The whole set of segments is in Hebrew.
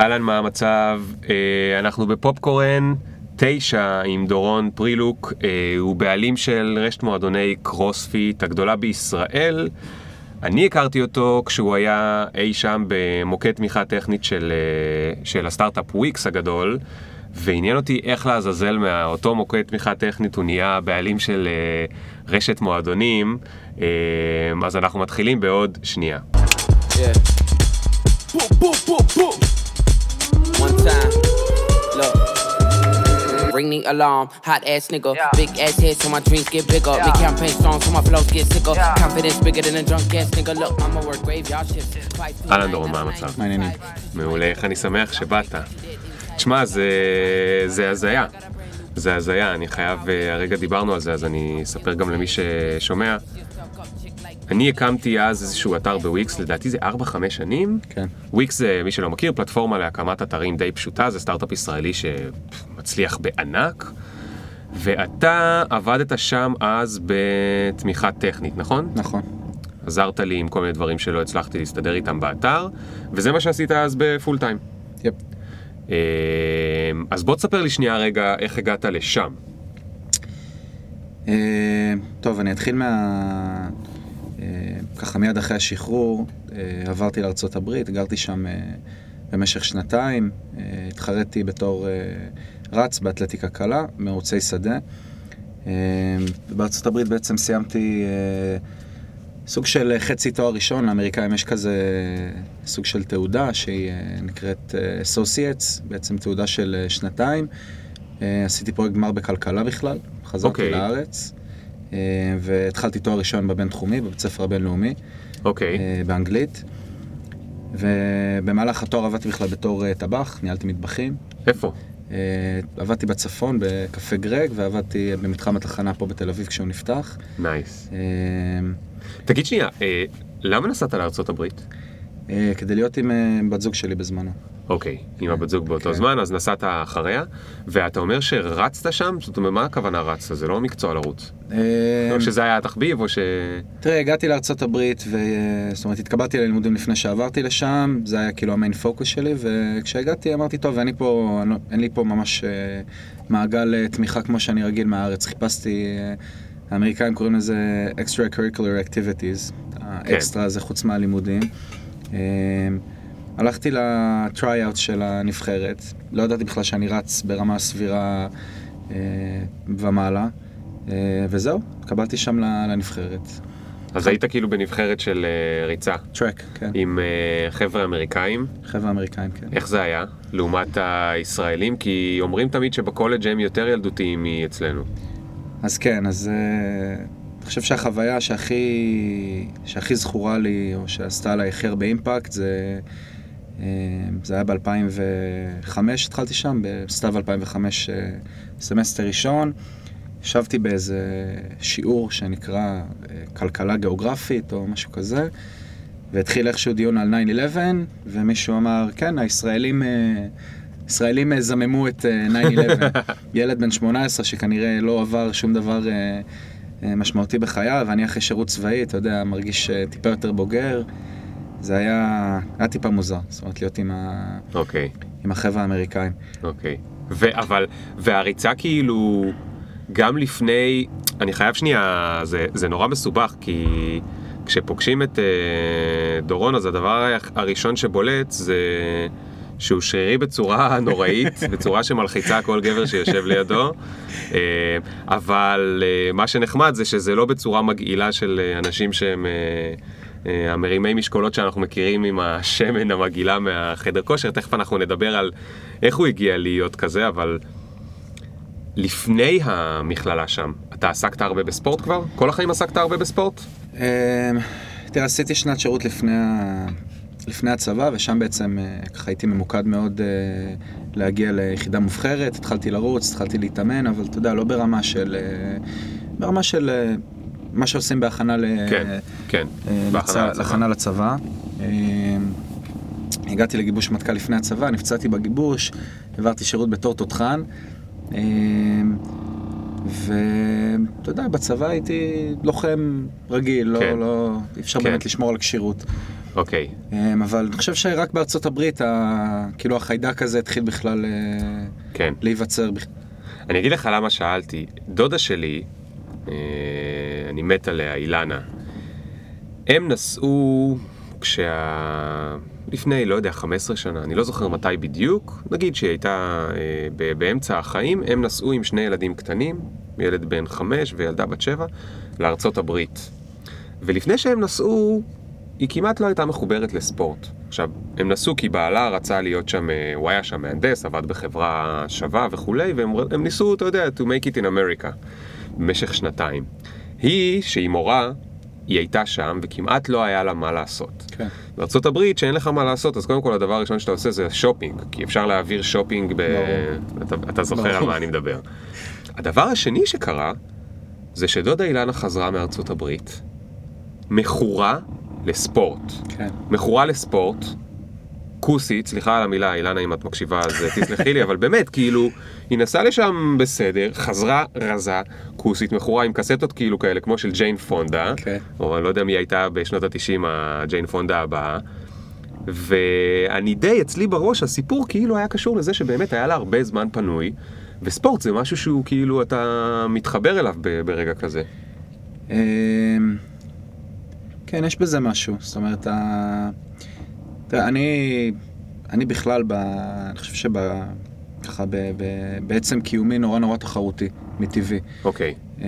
אהלן, מה המצב? אה, אנחנו בפופקורן 9 עם דורון פרילוק, אה, הוא בעלים של רשת מועדוני קרוספיט הגדולה בישראל. אני הכרתי אותו כשהוא היה אי שם במוקד תמיכה טכנית של, אה, של הסטארט-אפ וויקס הגדול, ועניין אותי איך לעזאזל מאותו מוקד תמיכה טכנית הוא נהיה בעלים של רשת מועדונים, אז אנחנו מתחילים בעוד שנייה. Yeah. Boop, boop, boop, boop. One time. Look. Ring the alarm, hot ass nigga. Big ass head so my dreams get bigger. Big campaign songs so my flows get sicker. Confidence bigger than a drunk ass nigga. Look, I'ma work graveyard shifts. אהלן דורון, מה. המצב? מעניינים. מעולה, איך אני שמח שבאת. תשמע, זה, זה הזיה. זה הזיה, אני חייב, אה, הרגע דיברנו על זה, אז אני אספר גם למי ששומע. אני הקמתי אז איזשהו אתר בוויקס, לדעתי זה 4-5 שנים. כן. וויקס זה, מי שלא מכיר, פלטפורמה להקמת אתרים די פשוטה, זה סטארט-אפ ישראלי שמצליח בענק. ואתה עבדת שם אז בתמיכה טכנית, נכון? נכון. עזרת לי עם כל מיני דברים שלא הצלחתי להסתדר איתם באתר, וזה מה שעשית אז ב full time. Yep. אה, אז בוא תספר לי שנייה רגע איך הגעת לשם. אה, טוב, אני אתחיל מה... אה, ככה מיד אחרי השחרור, אה, עברתי הברית, גרתי שם אה, במשך שנתיים, התחרתי בתור רץ באתלטיקה קלה, מרוצי שדה. הברית בעצם סיימתי סוג של חצי תואר ראשון, לאמריקאים יש כזה סוג של תעודה שהיא נקראת Associates, בעצם תעודה של שנתיים. עשיתי פרויקט גמר בכלכלה בכלל, חזרתי אוקיי. לארץ, והתחלתי תואר ראשון בבינתחומי, בבית ספר הבינלאומי, אוקיי, אה, באנגלית. ובמהלך התואר עבדתי בכלל בתור אה, טבח, ניהלתי מטבחים. איפה? אה, עבדתי בצפון בקפה גרג, ועבדתי במתחם התחנה פה בתל אביב כשהוא נפתח. Nice. אה, תגיד שנייה, אה, למה נסעת לארצות הברית? אה, כדי להיות עם אה, בת זוג שלי בזמנו. אוקיי, עם הבת זוג באותו כן. זמן, אז נסעת אחריה, ואתה אומר שרצת שם? זאת אומרת, מה הכוונה רצת? זה לא מקצוע לרוץ. אה, או שזה היה התחביב, או ש... תראה, הגעתי לארצות הברית, ו... זאת אומרת, התקבלתי ללימודים לפני שעברתי לשם, זה היה כאילו המיין פוקוס שלי, וכשהגעתי אמרתי, טוב, אין לי פה, לא- אין לי פה ממש מעגל תמיכה כמו שאני רגיל מהארץ. חיפשתי, האמריקאים קוראים לזה extra curricular activities, האקסטרה זה חוץ מהלימודים. אה, הלכתי ל try-out של הנבחרת, לא ידעתי בכלל שאני רץ ברמה סבירה אה, ומעלה, אה, וזהו, התקבלתי שם לנבחרת. אז היית כאילו בנבחרת של אה, ריצה, track, כן. עם חבר'ה אמריקאים. חבר'ה אמריקאים, כן. איך זה היה לעומת הישראלים? כי אומרים תמיד שבקולג' הם יותר ילדותיים מאצלנו. אז כן, אז חושב שהחוויה שהכי, שהכי זכורה לי, או שעשתה עליי הכי הרבה impact, זה, אה, זה היה ב-2005, התחלתי שם, בסתיו 2005, אה, סמסטר ראשון. ישבתי באיזה שיעור שנקרא אה, כלכלה גיאוגרפית או משהו כזה, והתחיל איכשהו דיון על 9-11, ומישהו אמר, כן, הישראלים... ישראלים זממו את אה, 9-11. ילד בן 18 שכנראה לא עבר שום דבר משמעותי בחייו, ואני אחרי שירות צבאי, אתה יודע, מרגיש אה, טיפה יותר בוגר. זה היה, היה טיפה מוזר, זאת אומרת, להיות עם, ה, אוקיי, עם החבר'ה האמריקאים. אוקיי. ו- אבל, והריצה כאילו, גם לפני, אני חייב שנייה, זה, זה נורא מסובך, כי כשפוגשים את אה, דורון, אז הדבר הראשון שבולט זה שהוא שרירי בצורה נוראית, בצורה שמלחיצה כל גבר שיושב לידו, אה, אבל אה, מה שנחמד זה שזה לא בצורה מגעילה של אה, אנשים שהם... המרימי משקולות שאנחנו מכירים עם השמן המגעילה מהחדר כושר, תכף אנחנו נדבר על איך הוא הגיע להיות כזה, אבל לפני המכללה שם, אתה עסקת הרבה בספורט כבר? כל החיים עסקת הרבה בספורט? אה, תראה, עשיתי שנת שירות לפני, ה... לפני הצבא, ושם בעצם אה, ככה הייתי ממוקד מאוד אה, להגיע ליחידה מובחרת. התחלתי לרוץ, התחלתי להתאמן, אבל אתה יודע, לא ברמה של... אה, ברמה של מה שעושים בהכנה ל... כן, כן, בהכנה לצ- לצבא. לצבא. הגעתי לגיבוש מטכ"ל לפני הצבא, נפצעתי בגיבוש, העברתי שירות בתור תותחן. ואתה יודע, בצבא הייתי לוחם רגיל, לא, כן. לא, אי אפשר כן. באמת לשמור על כשירות. אוקיי. אמ, אבל אני חושב שרק בארצות הברית, ה... כאילו החיידק הזה התחיל בכלל אה, כן. להיווצר. אני אגיד לך למה שאלתי. דודה שלי, אה, אני מת עליה, אילנה, הם נסעו כשה... לפני, לא יודע, 15 שנה, אני לא זוכר מתי בדיוק, נגיד שהיא הייתה אה, באמצע החיים, הם נסעו עם שני ילדים קטנים, ילד בן חמש וילדה בת שבע, לארצות הברית. ולפני שהם נסעו, היא כמעט לא הייתה מחוברת לספורט. עכשיו, הם נסעו כי בעלה רצה להיות שם, אה, הוא היה שם מהנדס, עבד בחברה שווה וכולי, והם הם ניסו, אתה יודע, to make it in America, במשך שנתיים. היא, שהיא מורה, היא הייתה שם, וכמעט לא היה לה מה לעשות. כן. בארה"ב, שאין לך מה לעשות, אז קודם כל הדבר הראשון שאתה עושה זה שופינג, כי אפשר להעביר שופינג ב... אתה, אתה זוכר ברור. על מה אני מדבר. הדבר השני שקרה, זה שדודה אילנה חזרה מארצות הברית, מכורה לספורט. כן. מכורה לספורט, כוסית, סליחה על המילה, אילנה, אם את מקשיבה אז אה, תסלחי לי, אבל באמת, כאילו, היא נסעה לשם בסדר, חזרה רזה, כוסית, מכורה עם קסטות כאילו כאלה, כמו של ג'יין פונדה, כן. או אני לא יודע מי הייתה בשנות ה-90, הג'יין פונדה הבאה. ואני די, אצלי בראש, הסיפור כאילו היה קשור לזה שבאמת היה לה הרבה זמן פנוי, וספורט זה משהו שהוא כאילו, אתה מתחבר אליו ברגע כזה. כן, יש בזה משהו. זאת אומרת, ה... תראה, אני, אני בכלל, ב... אני חושב שב... ככה, ב... ב... בעצם קיומי נורא נורא תחרותי, מטבעי. אוקיי, אמ,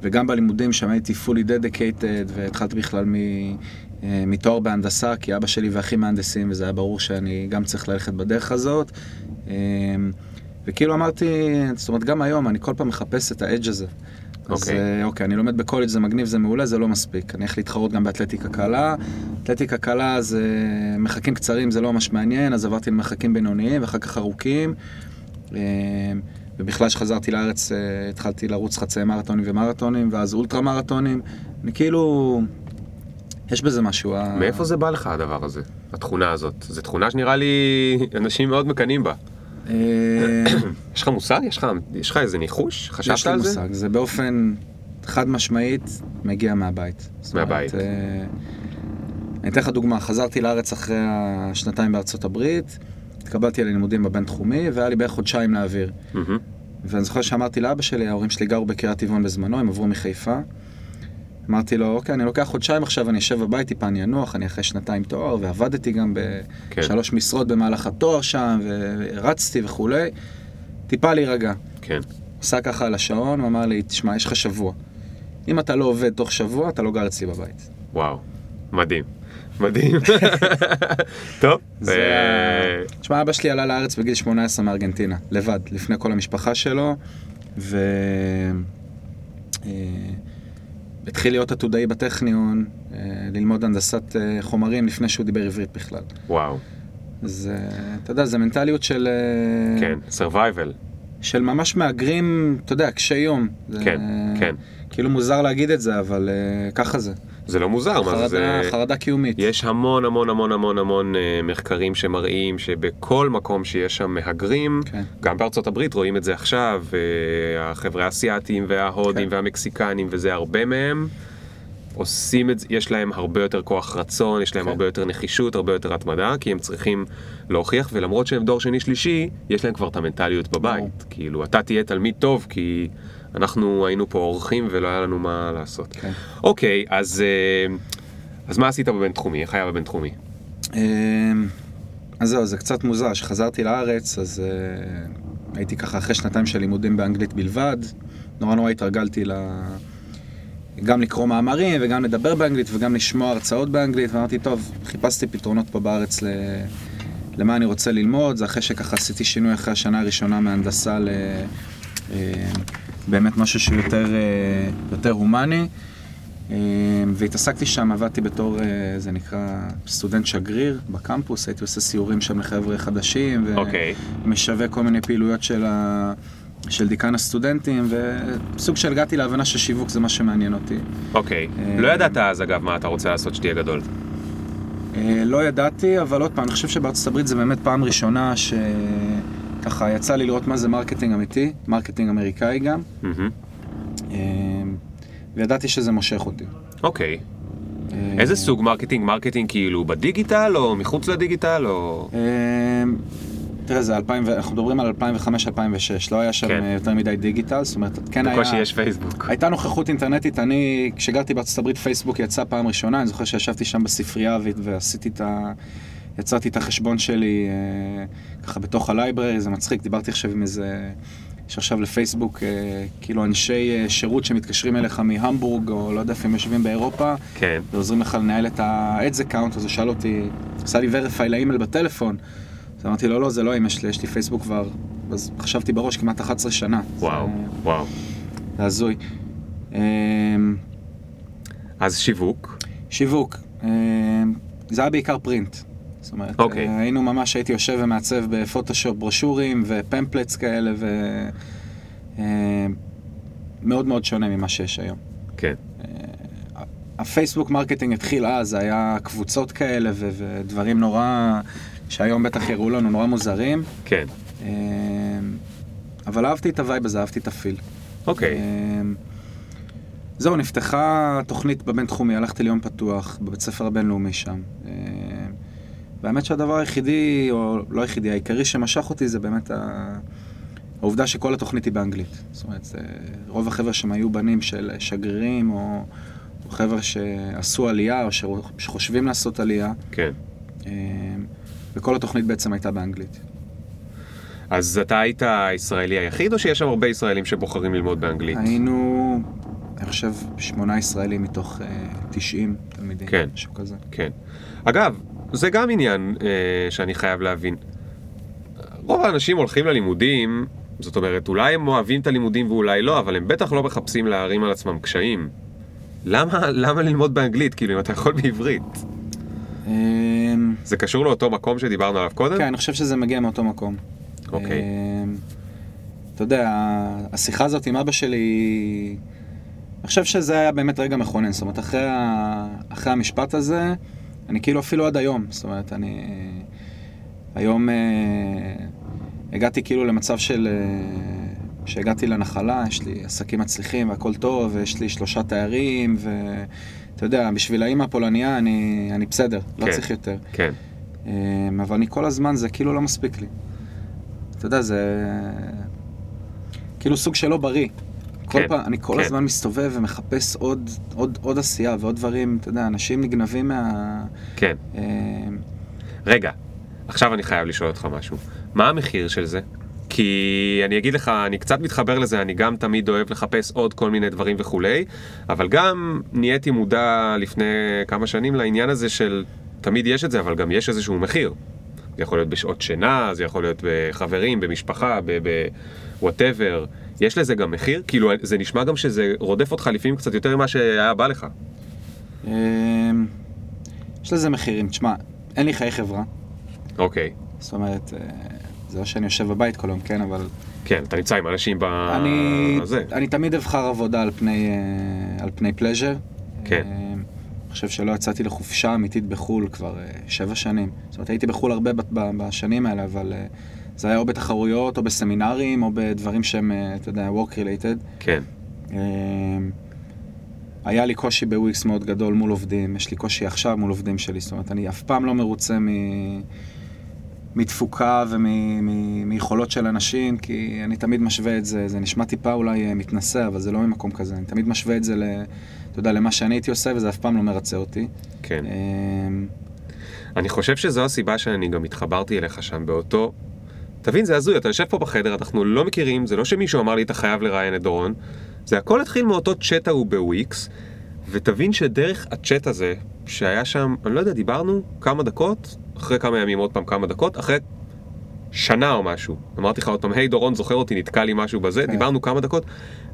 וגם בלימודים שם הייתי fully dedicated, והתחלתי בכלל מ... אה, מתואר בהנדסה, כי אבא שלי ואחי מהנדסים, וזה היה ברור שאני גם צריך ללכת בדרך הזאת. אמ, וכאילו אמרתי, זאת אומרת, גם היום אני כל פעם מחפש את האדג' הזה. אז אוקיי. אה, אוקיי, אני לומד בקולג' זה מגניב, זה מעולה, זה לא מספיק. אני הולך להתחרות גם באתלטיקה קלה. אתלטיקה קלה זה מרחקים קצרים, זה לא ממש מעניין, אז עברתי למרחקים בינוניים ואחר כך ארוכים. אה, ובכלל כשחזרתי לארץ אה, התחלתי לרוץ חצאי מרתונים ומרתונים, ואז אולטרה מרתונים. אני כאילו... יש בזה משהו. ה- מאיפה זה בא לך הדבר הזה, התכונה הזאת? זו תכונה שנראה לי אנשים מאוד מקנאים בה. אה, יש לך מושג? יש לך, יש איזה ניחוש? חשבת יש לי על זה? מושג, זה באופן חד משמעית מגיע מהבית. מהבית. אה, אני אתן לך דוגמה, חזרתי לארץ אחרי השנתיים בארצות הברית, התקבלתי ללימודים בבינתחומי, והיה לי בערך חודשיים להעביר. ואני זוכר שאמרתי לאבא שלי, ההורים שלי גרו בקריית טבעון בזמנו, הם עברו מחיפה. אמרתי לו, אוקיי, אני לוקח חודשיים עכשיו, אני אשב בבית טיפה, אני אנוח, אני אחרי שנתיים תואר, ועבדתי גם כן. בשלוש משרות במהלך התואר שם, ורצתי וכולי. טיפה להירגע. כן. עשה ככה על השעון, הוא אמר לי, תשמע, יש לך שבוע. אם אתה לא עובד תוך שבוע, אתה לא גר אצלי בבית. וואו, מדהים. מדהים. טוב. זה אה, תשמע, אבא שלי עלה לארץ בגיל 18 מארגנטינה, לבד, לפני כל המשפחה שלו, ו... התחיל להיות עתודאי בטכניון, אה, ללמוד הנדסת אה, חומרים לפני שהוא דיבר עברית בכלל. וואו, אז אה, אתה יודע, זו מנטליות של... אה, כן, survival. של ממש מהגרים, אתה יודע, קשי יום. זה, כן, כן. כאילו מוזר להגיד את זה, אבל ככה זה. זה לא מוזר, מה זה? חרדה. חרדה קיומית. יש המון המון המון המון המון אה, מחקרים שמראים שבכל מקום שיש שם מהגרים, כן. גם בארצות הברית רואים את זה עכשיו, אה, החבר'ה האסייתים וההודים כן. והמקסיקנים וזה, הרבה מהם עושים את זה, יש להם הרבה יותר כוח רצון, יש להם כן. הרבה יותר נחישות, הרבה יותר התמדה, כי הם צריכים להוכיח, ולמרות שהם דור שני שלישי, יש להם כבר את המנטליות בבית. ברור. כאילו, אתה תהיה תלמיד טוב, כי אנחנו היינו פה אורחים ולא היה לנו מה לעשות. כן. אוקיי, אז, אה, אז מה עשית בבינתחומי? איך היה בבינתחומי? אמ, אז זהו, זה קצת מוזר. כשחזרתי לארץ, אז אה, הייתי ככה אחרי שנתיים של לימודים באנגלית בלבד. נורא נורא התרגלתי ל... גם לקרוא מאמרים וגם לדבר באנגלית וגם לשמוע הרצאות באנגלית, ואמרתי, טוב, חיפשתי פתרונות פה בארץ ל... למה אני רוצה ללמוד, זה אחרי שככה עשיתי שינוי אחרי השנה הראשונה מהנדסה ל... אה, באמת משהו שהוא יותר, אה, יותר הומני. אה, והתעסקתי שם, עבדתי בתור, אה, זה נקרא סטודנט שגריר בקמפוס, הייתי עושה סיורים שם לחבר'ה חדשים, אוקיי. ומשווק כל מיני פעילויות של, ה... של דיקן הסטודנטים, וסוג של הגעתי להבנה ששיווק זה מה שמעניין אותי. אוקיי. אה, לא ידעת אז, אגב, מה אתה רוצה לעשות שתהיה גדול. לא ידעתי, אבל עוד פעם, אני חושב שבארצות הברית זה באמת פעם ראשונה שככה יצא לי לראות מה זה marketing אמיתי, marketing אמריקאי גם. אה, וידעתי שזה מושך אותי. אוקיי. איזה סוג marketing? Marketing כאילו בדיגיטל או מחוץ לדיגיטל או... אה, תראה, זה 2000, ו- אנחנו מדברים על 2005-2006, לא היה שם כן. אה, יותר מדי דיגיטל, זאת אומרת, כן היה... בקושי יש פייסבוק. הייתה נוכחות אינטרנטית, אני, כשגרתי בארצות הברית, פייסבוק יצא פעם ראשונה, אני זוכר שישבתי שם בספרייה ועשיתי את ה... יצרתי את החשבון שלי אה, ככה בתוך הלייבררי, זה מצחיק, דיברתי עכשיו עם איזה... יש עכשיו לפייסבוק אה, כאילו אנשי אה, שירות שמתקשרים אליך מהמבורג, או לא יודע איפה הם יושבים באירופה, כן. ועוזרים לך לנהל את ה-ads account, אז הוא שאל אותי, עשה לי verify לאימייל בטלפון. אז אמרתי לו, לא, זה לא אימא שלי, יש לי פייסבוק כבר, אז חשבתי בראש כמעט 11 שנה. וואו, זה- וואו. זה הזוי. אמ, אז שיווק. שיווק, אמ, זה היה בעיקר פרינט. זאת אומרת, אוקיי. אה, היינו ממש, הייתי יושב ומעצב בפוטושופ ברושורים ופמפלטס כאלה, ו... אמ, מאוד מאוד שונה ממה שיש היום. כן. הפייסבוק marketing התחיל אז, זה היה קבוצות כאלה ו- ודברים נורא, שהיום בטח יראו לנו נורא מוזרים. כן. אמ, אבל אהבתי את ה vibe הזה, אהבתי את ה feel. אוקיי. אמ, זהו, נפתחה תוכנית בבינתחומי, הלכתי ליום פתוח, בבית ספר הבינלאומי שם. אמ, והאמת שהדבר היחידי, או לא היחידי, העיקרי שמשך אותי זה באמת ה... העובדה שכל התוכנית היא באנגלית. זאת אומרת. רוב החבר'ה שם היו בנים של שגרירים, או, או חבר'ה שעשו עלייה, או ש... שחושבים לעשות עלייה, כן. אמ, וכל התוכנית בעצם הייתה באנגלית. אז אתה היית הישראלי היחיד, או שיש שם הרבה ישראלים שבוחרים ללמוד באנגלית? היינו, אני חושב, שמונה ישראלים מתוך אה, 90 תלמידים. כן. משהו כזה. כן. אגב, זה גם עניין אה, שאני חייב להבין. רוב האנשים הולכים ללימודים, זאת אומרת, אולי הם אוהבים את הלימודים ואולי לא, אבל הם בטח לא מחפשים להערים על עצמם קשיים. למה, למה ללמוד באנגלית, כאילו, אם אתה יכול בעברית? אמ, זה קשור לאותו מקום שדיברנו עליו קודם? כן, אני חושב שזה מגיע מאותו מקום. אוקיי. אמ, אתה יודע, השיחה הזאת עם אבא שלי, אני חושב שזה היה באמת רגע מכונן. זאת אומרת, אחרי. אחרי המשפט הזה, אני כאילו אפילו עד היום. זאת אומרת, אני... היום אה, הגעתי כאילו למצב של... אה, שהגעתי לנחלה, יש לי עסקים מצליחים והכל טוב, ויש לי שלושה תארים, ואתה יודע, בשביל האימא הפולניה אני, אני בסדר, לא כן. צריך יותר. כן. אמ, אבל אני כל הזמן, זה כאילו לא מספיק לי. אתה יודע, זה כאילו סוג של לא בריא. כל כן, פעם, אני כל כן. הזמן מסתובב ומחפש עוד, עוד, עוד עשייה ועוד דברים, אתה יודע, אנשים נגנבים מה... כן. אמ, רגע, עכשיו אני חייב לשאול אותך משהו. מה המחיר של זה? כי אני אגיד לך, אני קצת מתחבר לזה, אני גם תמיד אוהב לחפש עוד כל מיני דברים וכולי, אבל גם נהייתי מודע לפני כמה שנים לעניין הזה של תמיד יש את זה, אבל גם יש איזשהו מחיר. זה יכול להיות בשעות שינה, זה יכול להיות בחברים, במשפחה, בוואטאבר. יש לזה גם מחיר? כאילו, זה נשמע גם שזה רודף אותך לפעמים קצת יותר ממה שהיה בא לך. אמ, יש לזה מחירים. תשמע, אין לי חיי חברה. אוקיי. זאת אומרת, אה, זה לא שאני יושב בבית כל יום, כן, אבל כן, אתה נמצא עם אנשים ב... אני. אני תמיד אבחר עבודה על פני, אה, על פני פלז'ר. כן. אה, אני חושב שלא יצאתי לחופשה אמיתית בחו"ל כבר אה, שבע שנים. זאת אומרת, הייתי בחו"ל הרבה בשנים האלה, אבל זה היה או בתחרויות, או בסמינרים, או בדברים שהם, אה, אתה יודע, work related. כן. אה, היה לי קושי בוויקס מאוד גדול מול עובדים, יש לי קושי עכשיו מול עובדים שלי, זאת אומרת, אני אף פעם לא מרוצה מ... מתפוקה ומיכולות של אנשים, כי אני תמיד משווה את זה, זה נשמע טיפה אולי אה, מתנשא, אבל זה לא ממקום כזה, אני תמיד משווה את זה, ל, אתה יודע, למה שאני הייתי עושה, וזה אף פעם לא מרצה אותי. כן. אמ, אני חושב שזו הסיבה שאני גם התחברתי אליך שם באותו... תבין, זה הזוי, אתה יושב פה בחדר, אנחנו לא מכירים, זה לא שמישהו אמר לי אתה חייב לראיין את דורון, זה הכל התחיל מאותו צ'אט ההוא בוויקס, ותבין שדרך הצ'אט הזה, שהיה שם, אני לא יודע, דיברנו כמה דקות, אחרי כמה ימים עוד פעם כמה דקות, אחרי שנה או משהו. אמרתי לך עוד פעם, היי דורון, זוכר אותי, נתקע לי משהו בזה, כן. דיברנו כמה דקות,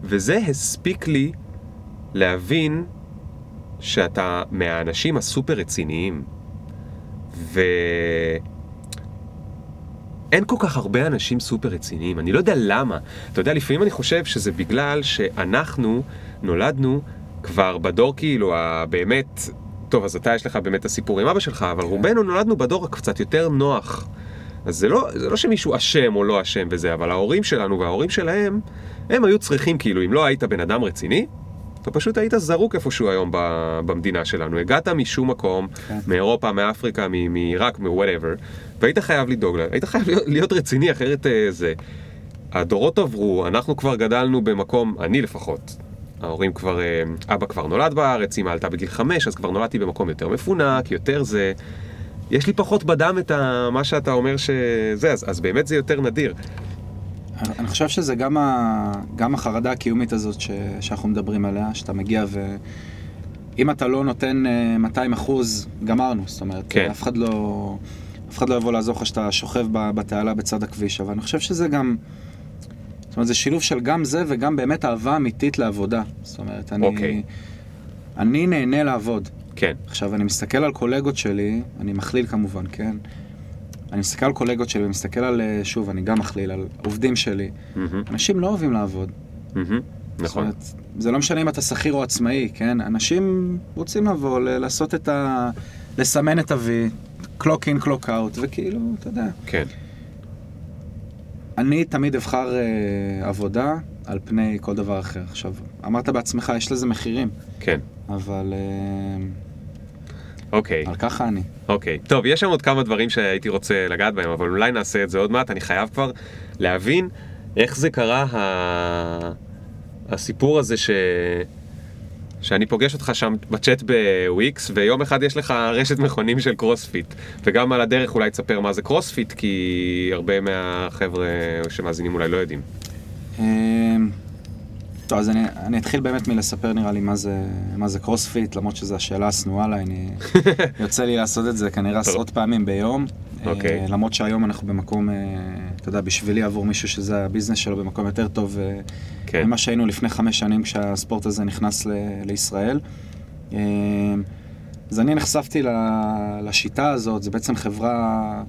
וזה הספיק לי להבין שאתה מהאנשים הסופר רציניים. ו... אין כל כך הרבה אנשים סופר רציניים, אני לא יודע למה. אתה יודע, לפעמים אני חושב שזה בגלל שאנחנו נולדנו כבר בדור כאילו הבאמת... טוב, אז אתה יש לך באמת את הסיפור עם אבא שלך, אבל כן. רובנו נולדנו בדור הקצת יותר נוח. אז זה לא, זה לא שמישהו אשם או לא אשם וזה, אבל ההורים שלנו וההורים שלהם, הם היו צריכים, כאילו, אם לא היית בן אדם רציני, אתה פשוט היית זרוק איפשהו היום ב- במדינה שלנו. הגעת משום מקום, כן. מאירופה, מאפריקה, מ- מעיראק, מ-whatever, והיית חייב לדאוג להם, היית חייב להיות, להיות רציני, אחרת אה, זה... הדורות עברו, אנחנו כבר גדלנו במקום, אני לפחות. ההורים כבר, אה, אבא כבר נולד בארץ, אמא עלתה בגיל חמש, אז כבר נולדתי במקום יותר מפונק, יותר זה... יש לי פחות בדם את ה, מה שאתה אומר שזה, אז, אז באמת זה יותר נדיר. אני חושב שזה גם, ה, גם החרדה הקיומית הזאת ש, שאנחנו מדברים עליה, שאתה מגיע ו... אם אתה לא נותן אה, 200 אחוז, גמרנו. זאת אומרת, כן. אף אחד לא... אף אחד לא יבוא לעזור לך שאתה שוכב בתעלה בצד הכביש, אבל אני חושב שזה גם... זאת אומרת, זה שילוב של גם זה וגם באמת אהבה אמיתית לעבודה. זאת אומרת, אני... אוקיי. אני נהנה לעבוד. כן, עכשיו, אני מסתכל על קולגות שלי, אני מכליל כמובן, כן? אני מסתכל על קולגות שלי ומסתכל על, אה, שוב, אני גם מכליל, על עובדים שלי. מהמם, אנשים לא אוהבים לעבוד. זאת נכון. אומרת, זה לא משנה אם אתה שכיר או עצמאי, כן? אנשים רוצים לבוא, לעשות את ה... לסמן את ה-V, clock in, clock out, וכאילו, אתה יודע. כן, אני תמיד אבחר אה, עבודה על פני כל דבר אחר. עכשיו, אמרת בעצמך, יש לזה מחירים, כן, אבל אה, אוקיי. על ככה אני. אוקיי, טוב, יש שם עוד כמה דברים שהייתי רוצה לגעת בהם, אבל אולי נעשה את זה עוד מעט. אני חייב כבר להבין איך זה קרה, ה... הסיפור הזה ש... שאני פוגש אותך שם בצ'אט בוויקס, ויום אחד יש לך רשת מכונים של קרוספיט. וגם על הדרך אולי תספר מה זה קרוספיט, כי הרבה מהחבר'ה שמאזינים אולי לא יודעים. אמ, טוב, אז אני, אני אתחיל באמת מלספר נראה לי מה זה, מה זה קרוספיט, למרות שזו השאלה השנואה עליי, אני... יוצא לי לעשות את זה כנראה עשרות פעמים ביום. אוקיי. אה, למרות שהיום אנחנו במקום, אה, אתה יודע, בשבילי עבור מישהו שזה ה business שלו במקום יותר טוב אה, כן. ממה שהיינו לפני חמש שנים כשהספורט הזה נכנס לישראל. אז אני נחשפתי ל- לשיטה הזאת, זה בעצם חברה,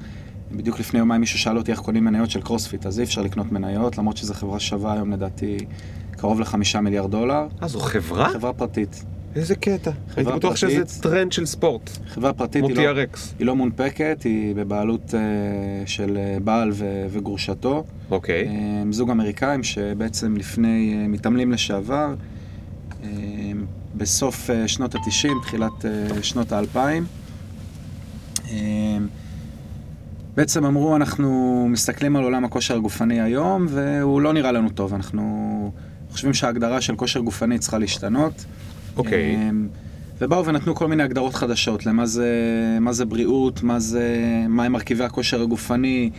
בדיוק לפני יומיים מישהו שאל אותי איך קונים מניות של קרוספיט, אז אי אפשר לקנות מניות, למרות שזו חברה שווה היום לדעתי קרוב לחמישה מיליארד דולר. אה, זו חברה? חברה פרטית. איזה קטע. הייתי בטוח. שזה טרנד של ספורט. חברה פרטית היא לא. היא לא מונפקת, היא בבעלות אה, של אה, בעל ו- וגרושתו. אוקיי. הם זוג אמריקאים שבעצם לפני אה, מתעמלים לשעבר, אה, בסוף אה, שנות ה-90, תחילת אה, שנות ה-2000, בעצם אמרו, אנחנו מסתכלים על עולם הכושר הגופני היום, והוא לא נראה לנו טוב. אנחנו חושבים שההגדרה של כושר גופני צריכה להשתנות. אוקיי. אמ, ובאו ונתנו כל מיני הגדרות חדשות למה זה, מה זה בריאות, מה זה, מה הם מרכיבי הכושר הגופני.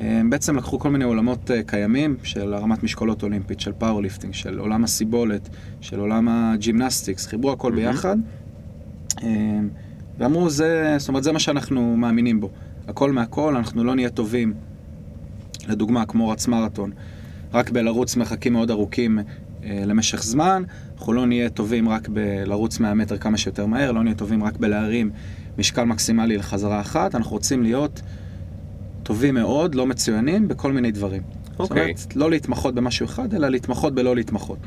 הם בעצם לקחו כל מיני עולמות אה, קיימים של הרמת משקולות אולימפית, של powerlifting, של עולם הסיבולת, של עולם ה gymnastics, חיברו הכל מהמם. ביחד. אמ, ואמרו, זה, זאת אומרת, זה מה שאנחנו מאמינים בו. הכל מהכל, אנחנו לא נהיה טובים. לדוגמה, כמו רץ מרתון, רק בלרוץ מרחקים מאוד ארוכים אה, למשך זמן, אנחנו לא נהיה טובים רק בלרוץ 100 מטר כמה שיותר מהר, לא נהיה טובים רק בלהרים משקל מקסימלי לחזרה אחת, אנחנו רוצים להיות טובים מאוד, לא מצוינים, בכל מיני דברים. זאת אוקיי. אומרת, לא להתמחות במשהו אחד, אלא להתמחות בלא להתמחות.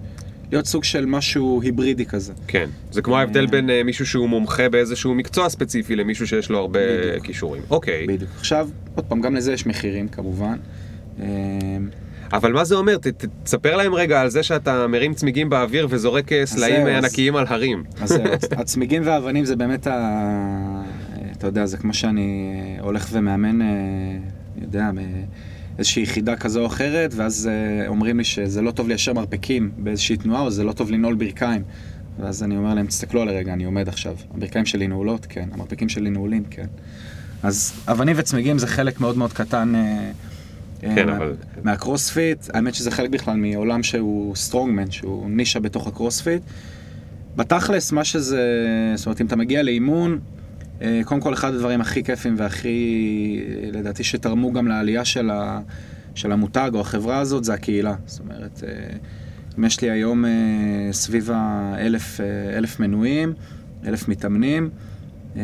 להיות סוג של משהו היברידי כזה. כן, זה כמו ההבדל בין אה, מישהו שהוא מומחה באיזשהו מקצוע ספציפי למישהו שיש לו הרבה בדיוק. כישורים. אוקיי, בדיוק. עכשיו, עוד פעם, גם לזה יש מחירים כמובן. אבל מה זה אומר? ת- ת- תספר להם רגע על זה שאתה מרים צמיגים באוויר וזורק אה, סלעים אז- ענקיים על הרים. אז זהו, הצ- הצמיגים והאבנים זה באמת ה... אתה יודע, זה כמו שאני אה, הולך ומאמן, אה, אני יודע, באיזושהי יחידה כזו או אחרת, ואז אומרים לי שזה לא טוב ליישר מרפקים באיזושהי תנועה, או זה לא טוב לנעול ברכיים. ואז אני אומר להם, תסתכלו על הרגע, אני עומד עכשיו. הברכיים שלי נעולות? כן. המרפקים שלי נעולים? כן. אז אבנים וצמיגים זה חלק מאוד מאוד קטן אה, כן, מה- אבל- מהקרוספיט. האמת שזה חלק בכלל מעולם שהוא strongman, שהוא נישה בתוך הקרוספיט. בתכלס, מה שזה, זאת אומרת, אם אתה מגיע לאימון, אה, קודם כל אחד הדברים הכי כיפים והכי, אה, לדעתי, שתרמו גם לעלייה של, ה, של המותג או החברה הזאת, זה הקהילה. זאת אומרת, אה, אם יש לי היום אה, סביב האלף אה, אלף מנויים, אלף מתאמנים, אה,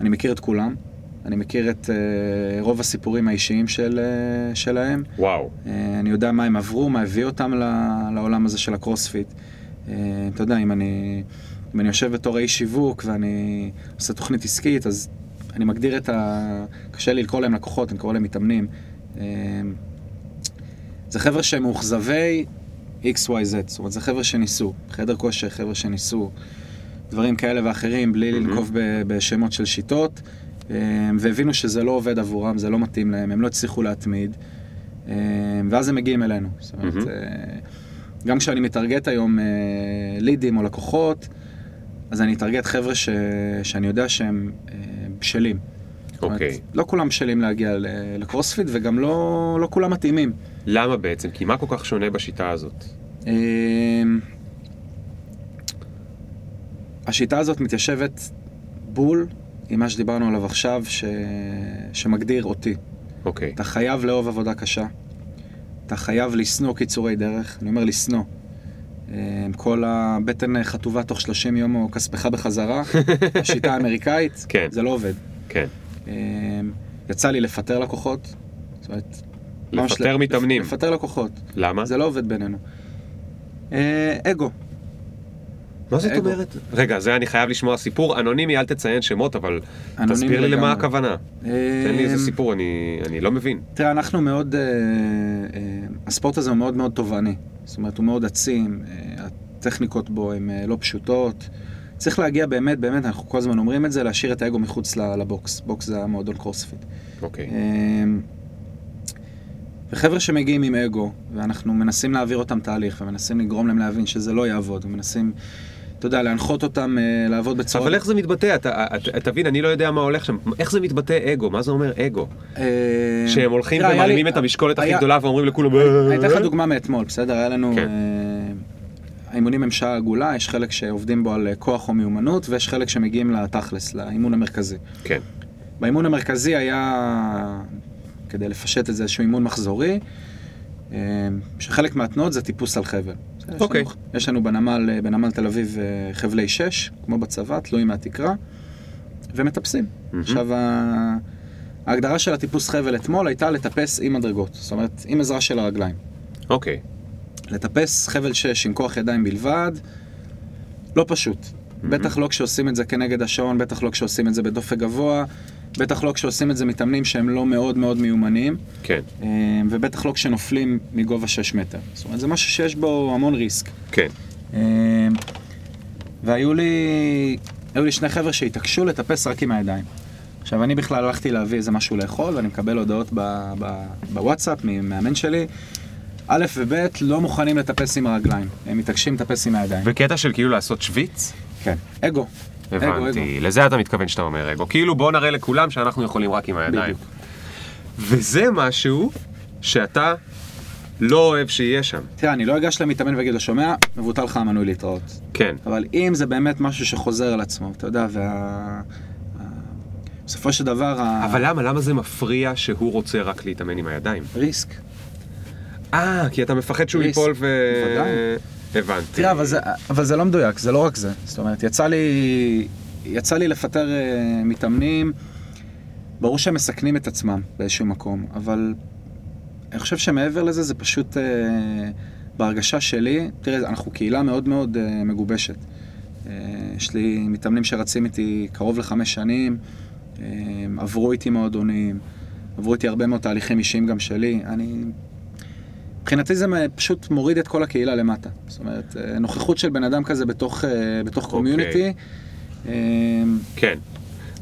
אני מכיר את כולם. אני מכיר את אה, רוב הסיפורים האישיים של, אה, שלהם. וואו. אה, אני יודע מה הם עברו, מה הביא אותם לעולם הזה של הקרוספיט. אה, אתה יודע, אם אני, אם אני יושב בתור איש שיווק ואני עושה תוכנית עסקית, אז אני מגדיר את ה... קשה לי לקרוא להם לקוחות, אני קורא להם מתאמנים. אה, זה חבר'ה שהם מאוכזבי XYZ, זאת אומרת, זה חבר'ה שניסו, חדר כושר, חבר'ה שניסו דברים כאלה ואחרים, בלי מהמם. לנקוב בשמות של שיטות, והבינו שזה לא עובד עבורם, זה לא מתאים להם, הם לא הצליחו להתמיד, אה, ואז הם מגיעים אלינו. זאת אומרת. אה, גם כשאני מטרגט היום אה, לידים או לקוחות, אז אני אטרגט חבר'ה ש... שאני יודע שהם אה, בשלים. אוקיי. לא כולם בשלים להגיע לקרוספיט, וגם לא, לא כולם מתאימים. למה בעצם? כי מה כל כך שונה בשיטה הזאת? אמ, השיטה הזאת מתיישבת בול עם מה שדיברנו עליו עכשיו, ש... שמגדיר אותי. אוקיי. אתה חייב לאהוב עבודה קשה, אתה חייב לשנוא קיצורי דרך, אני אומר לשנוא. אמ, כל הבטן חטובה תוך 30 יום או כספך בחזרה, השיטה האמריקאית, כן. זה לא עובד. כן. אמ, יצא לי לפטר לקוחות, זאת אומרת... לפטר לפ- מתאמנים. לפטר לקוחות. למה? זה לא עובד בינינו. אה, אגו. מה זאת. אומרת? רגע, זה אני חייב לשמוע סיפור אנונימי, אל תציין שמות, אבל תסביר לי למה. הכוונה. תן לי איזה אה, סיפור, אני לא מבין. תראה, אנחנו מאוד, אה, אה, הספורט הזה הוא מאוד מאוד תובעני. זאת אומרת, הוא מאוד עצים, אה, הטכניקות בו הן לא פשוטות. צריך להגיע באמת, באמת, אנחנו כל הזמן אומרים את זה, להשאיר את האגו מחוץ ל box. box זה המועדון קרוספיט. אוקיי. אמ, וחבר'ה שמגיעים עם אגו, ואנחנו מנסים להעביר אותם תהליך, ומנסים לגרום להם להבין שזה לא יעבוד, ומנסים, אתה יודע, להנחות אותם אה, לעבוד בצורה... אבל איך זה מתבטא? אתה- אתה- תבין, אני לא יודע מה הולך שם. איך זה מתבטא אגו? מה זה אומר אגו? אה, שהם הולכים ומרימים את המשקולת הכי גדולה ואומרים לכולם... אני אתן לך דוגמה מאתמול, בסדר? היה לנו... כן. אה, האימונים הם שעה עגולה, יש חלק שעובדים בו על אה, כוח או מיומנות, ויש חלק שמגיעים לתכלס, לאימון המרכזי. כן. באימון המרכזי היה, כדי לפשט את זה, איזשהו אימון מחזורי, אה, שחלק מהתנועות זה טיפוס על חבל. אוקיי. יש לנו בנמל, אה, בנמל תל אביב אה, חבלי 6, כמו בצבא, תלויים מהתקרה, ומטפסים. מהמם. עכשיו, ההגדרה של הטיפוס חבל אתמול הייתה לטפס עם מדרגות, זאת אומרת, עם עזרה של הרגליים. אוקיי. לטפס חבל 6 עם כוח ידיים בלבד, לא פשוט. בטח לא כשעושים את זה כנגד השעון, בטח לא כשעושים את זה בדופק גבוה, בטח לא כשעושים את זה מתאמנים שהם לא מאוד מאוד מיומנים, כן. אה, ובטח לא כשנופלים מגובה 6 מטר. זאת אומרת, זה משהו שיש בו המון ריסק. כן. אה, והיו לי, היו לי שני חבר'ה שהתעקשו לטפס רק עם הידיים. עכשיו, אני בכלל הלכתי להביא איזה משהו לאכול, ואני מקבל הודעות ב, ב, בוואטסאפ ממאמן שלי. א' וב' לא מוכנים לטפס עם הרגליים, הם מתעקשים לטפס עם הידיים. וקטע של כאילו לעשות שוויץ? כן, אגו. אגו, אגו. הבנתי. לזה אתה מתכוון שאתה אומר אגו. כאילו בוא נראה לכולם שאנחנו יכולים רק עם הידיים. בדיוק. וזה משהו שאתה לא אוהב שיהיה שם. תראה, אני לא אגש למתאמן ואגיד לו, שומע, מבוטל לך המנוי להתראות. כן. אבל אם זה באמת משהו שחוזר על עצמו, אתה יודע, וה... ה- בסופו של דבר, ה- אבל למה? למה זה מפריע שהוא רוצה רק להתאמן עם הידיים? ריסק. אה, כי אתה מפחד שהוא ריסק. ייפול ו... בוודאי. הבנתי. תראה, אבל זה, אבל זה לא מדויק, זה לא רק זה. זאת אומרת, יצא לי, יצא לי לפטר אה, מתאמנים, ברור שהם מסכנים את עצמם באיזשהו מקום, אבל אני חושב שמעבר לזה, זה פשוט, אה, בהרגשה שלי, תראה, אנחנו קהילה מאוד מאוד אה, מגובשת. אה, יש לי מתאמנים שרצים איתי קרוב לחמש שנים, אה, עברו איתי מועדונים, עברו איתי הרבה מאוד תהליכים אישיים גם שלי. אני... מבחינתי זה פשוט מוריד את כל הקהילה למטה. זאת אומרת, אה, נוכחות של בן אדם כזה בתוך, אה, בתוך אוקיי. community, אה, כן.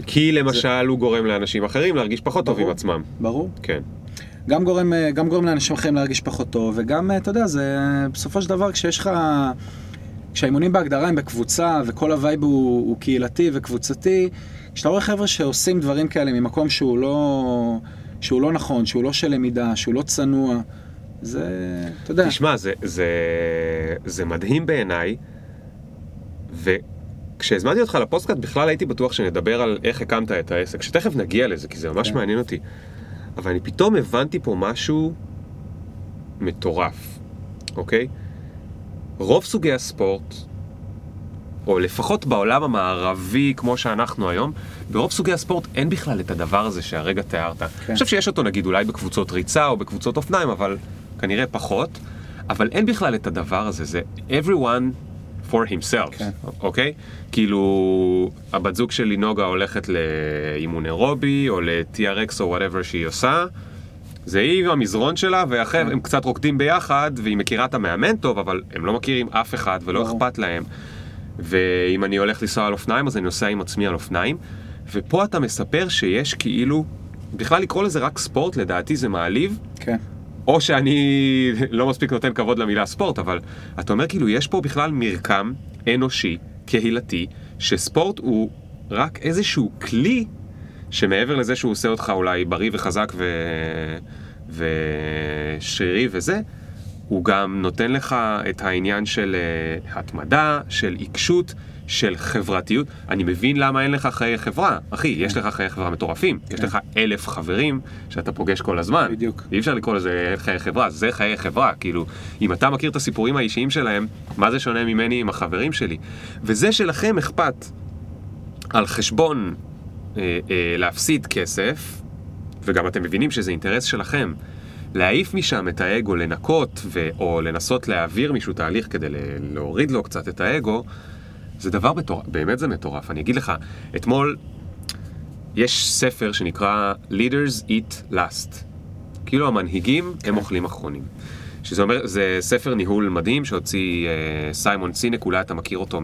כי למשל הוא גורם לאנשים אחרים להרגיש פחות טוב עם ברור. עצמם. ברור. כן. גם גורם, אה, גם גורם לאנשים אחרים להרגיש פחות טוב, וגם, אתה יודע, זה בסופו של דבר כשיש לך... כשהאימונים בהגדרה הם בקבוצה, וכל ה vibe הוא, הוא קהילתי וקבוצתי, כשאתה רואה חבר'ה שעושים דברים כאלה ממקום שהוא לא, שהוא לא נכון, שהוא לא של למידה, שהוא לא צנוע, זה, אתה יודע, תשמע, זה, זה, זה מדהים בעיניי, וכשהזמנתי אותך לפוסטקאסט בכלל הייתי בטוח שנדבר על איך הקמת את העסק, שתכף נגיע לזה, כי זה ממש כן. מעניין אותי. אבל אני פתאום הבנתי פה משהו מטורף, אוקיי? רוב סוגי הספורט, או לפחות בעולם המערבי כמו שאנחנו היום, ברוב סוגי הספורט אין בכלל את הדבר הזה שהרגע תיארת. כן. אני חושב שיש אותו נגיד אולי בקבוצות ריצה או בקבוצות אופניים, אבל כנראה פחות. אבל אין בכלל את הדבר הזה, זה everyone for himself, כן. אוקיי? כאילו, הבת זוג שלי נוגה הולכת לאימון אירובי, או ל-TRX או whatever שהיא עושה, זה היא המזרון שלה, והחבר'ה, הם קצת רוקדים ביחד, והיא מכירה את המאמן טוב, אבל הם לא מכירים אף אחד ולא ברור. אכפת להם. ואם אני הולך לנסוע על אופניים, אז אני נוסע עם עצמי על אופניים. ופה אתה מספר שיש כאילו, בכלל לקרוא לזה רק ספורט, לדעתי זה מעליב, כן. או שאני לא מספיק נותן כבוד למילה ספורט, אבל אתה אומר כאילו, יש פה בכלל מרקם אנושי, קהילתי, שספורט הוא רק איזשהו כלי שמעבר לזה שהוא עושה אותך אולי בריא וחזק ו... ושרירי וזה, הוא גם נותן לך את העניין של אה, התמדה, של עיקשות, של חברתיות. אני מבין למה אין לך חיי חברה. אחי, יש לך חיי חברה מטורפים. יש לך אלף חברים שאתה פוגש כל הזמן. בדיוק. אי אפשר לקרוא לזה חיי חברה, זה חיי חברה. כאילו, אם אתה מכיר את הסיפורים האישיים שלהם, מה זה שונה ממני עם החברים שלי? וזה שלכם אכפת על חשבון אה, אה, להפסיד כסף, וגם אתם מבינים שזה אינטרס שלכם, להעיף משם את האגו, לנקות, ו- או לנסות להעביר מישהו תהליך כדי להוריד לו קצת את האגו, זה דבר מטורף, באמת זה מטורף. אני אגיד לך, אתמול יש ספר שנקרא Leaders Eat Last. כאילו המנהיגים הם אוכלים אחרונים. שזה אומר, זה ספר ניהול מדהים שהוציא אה, סיימון סינק, אולי אתה מכיר אותו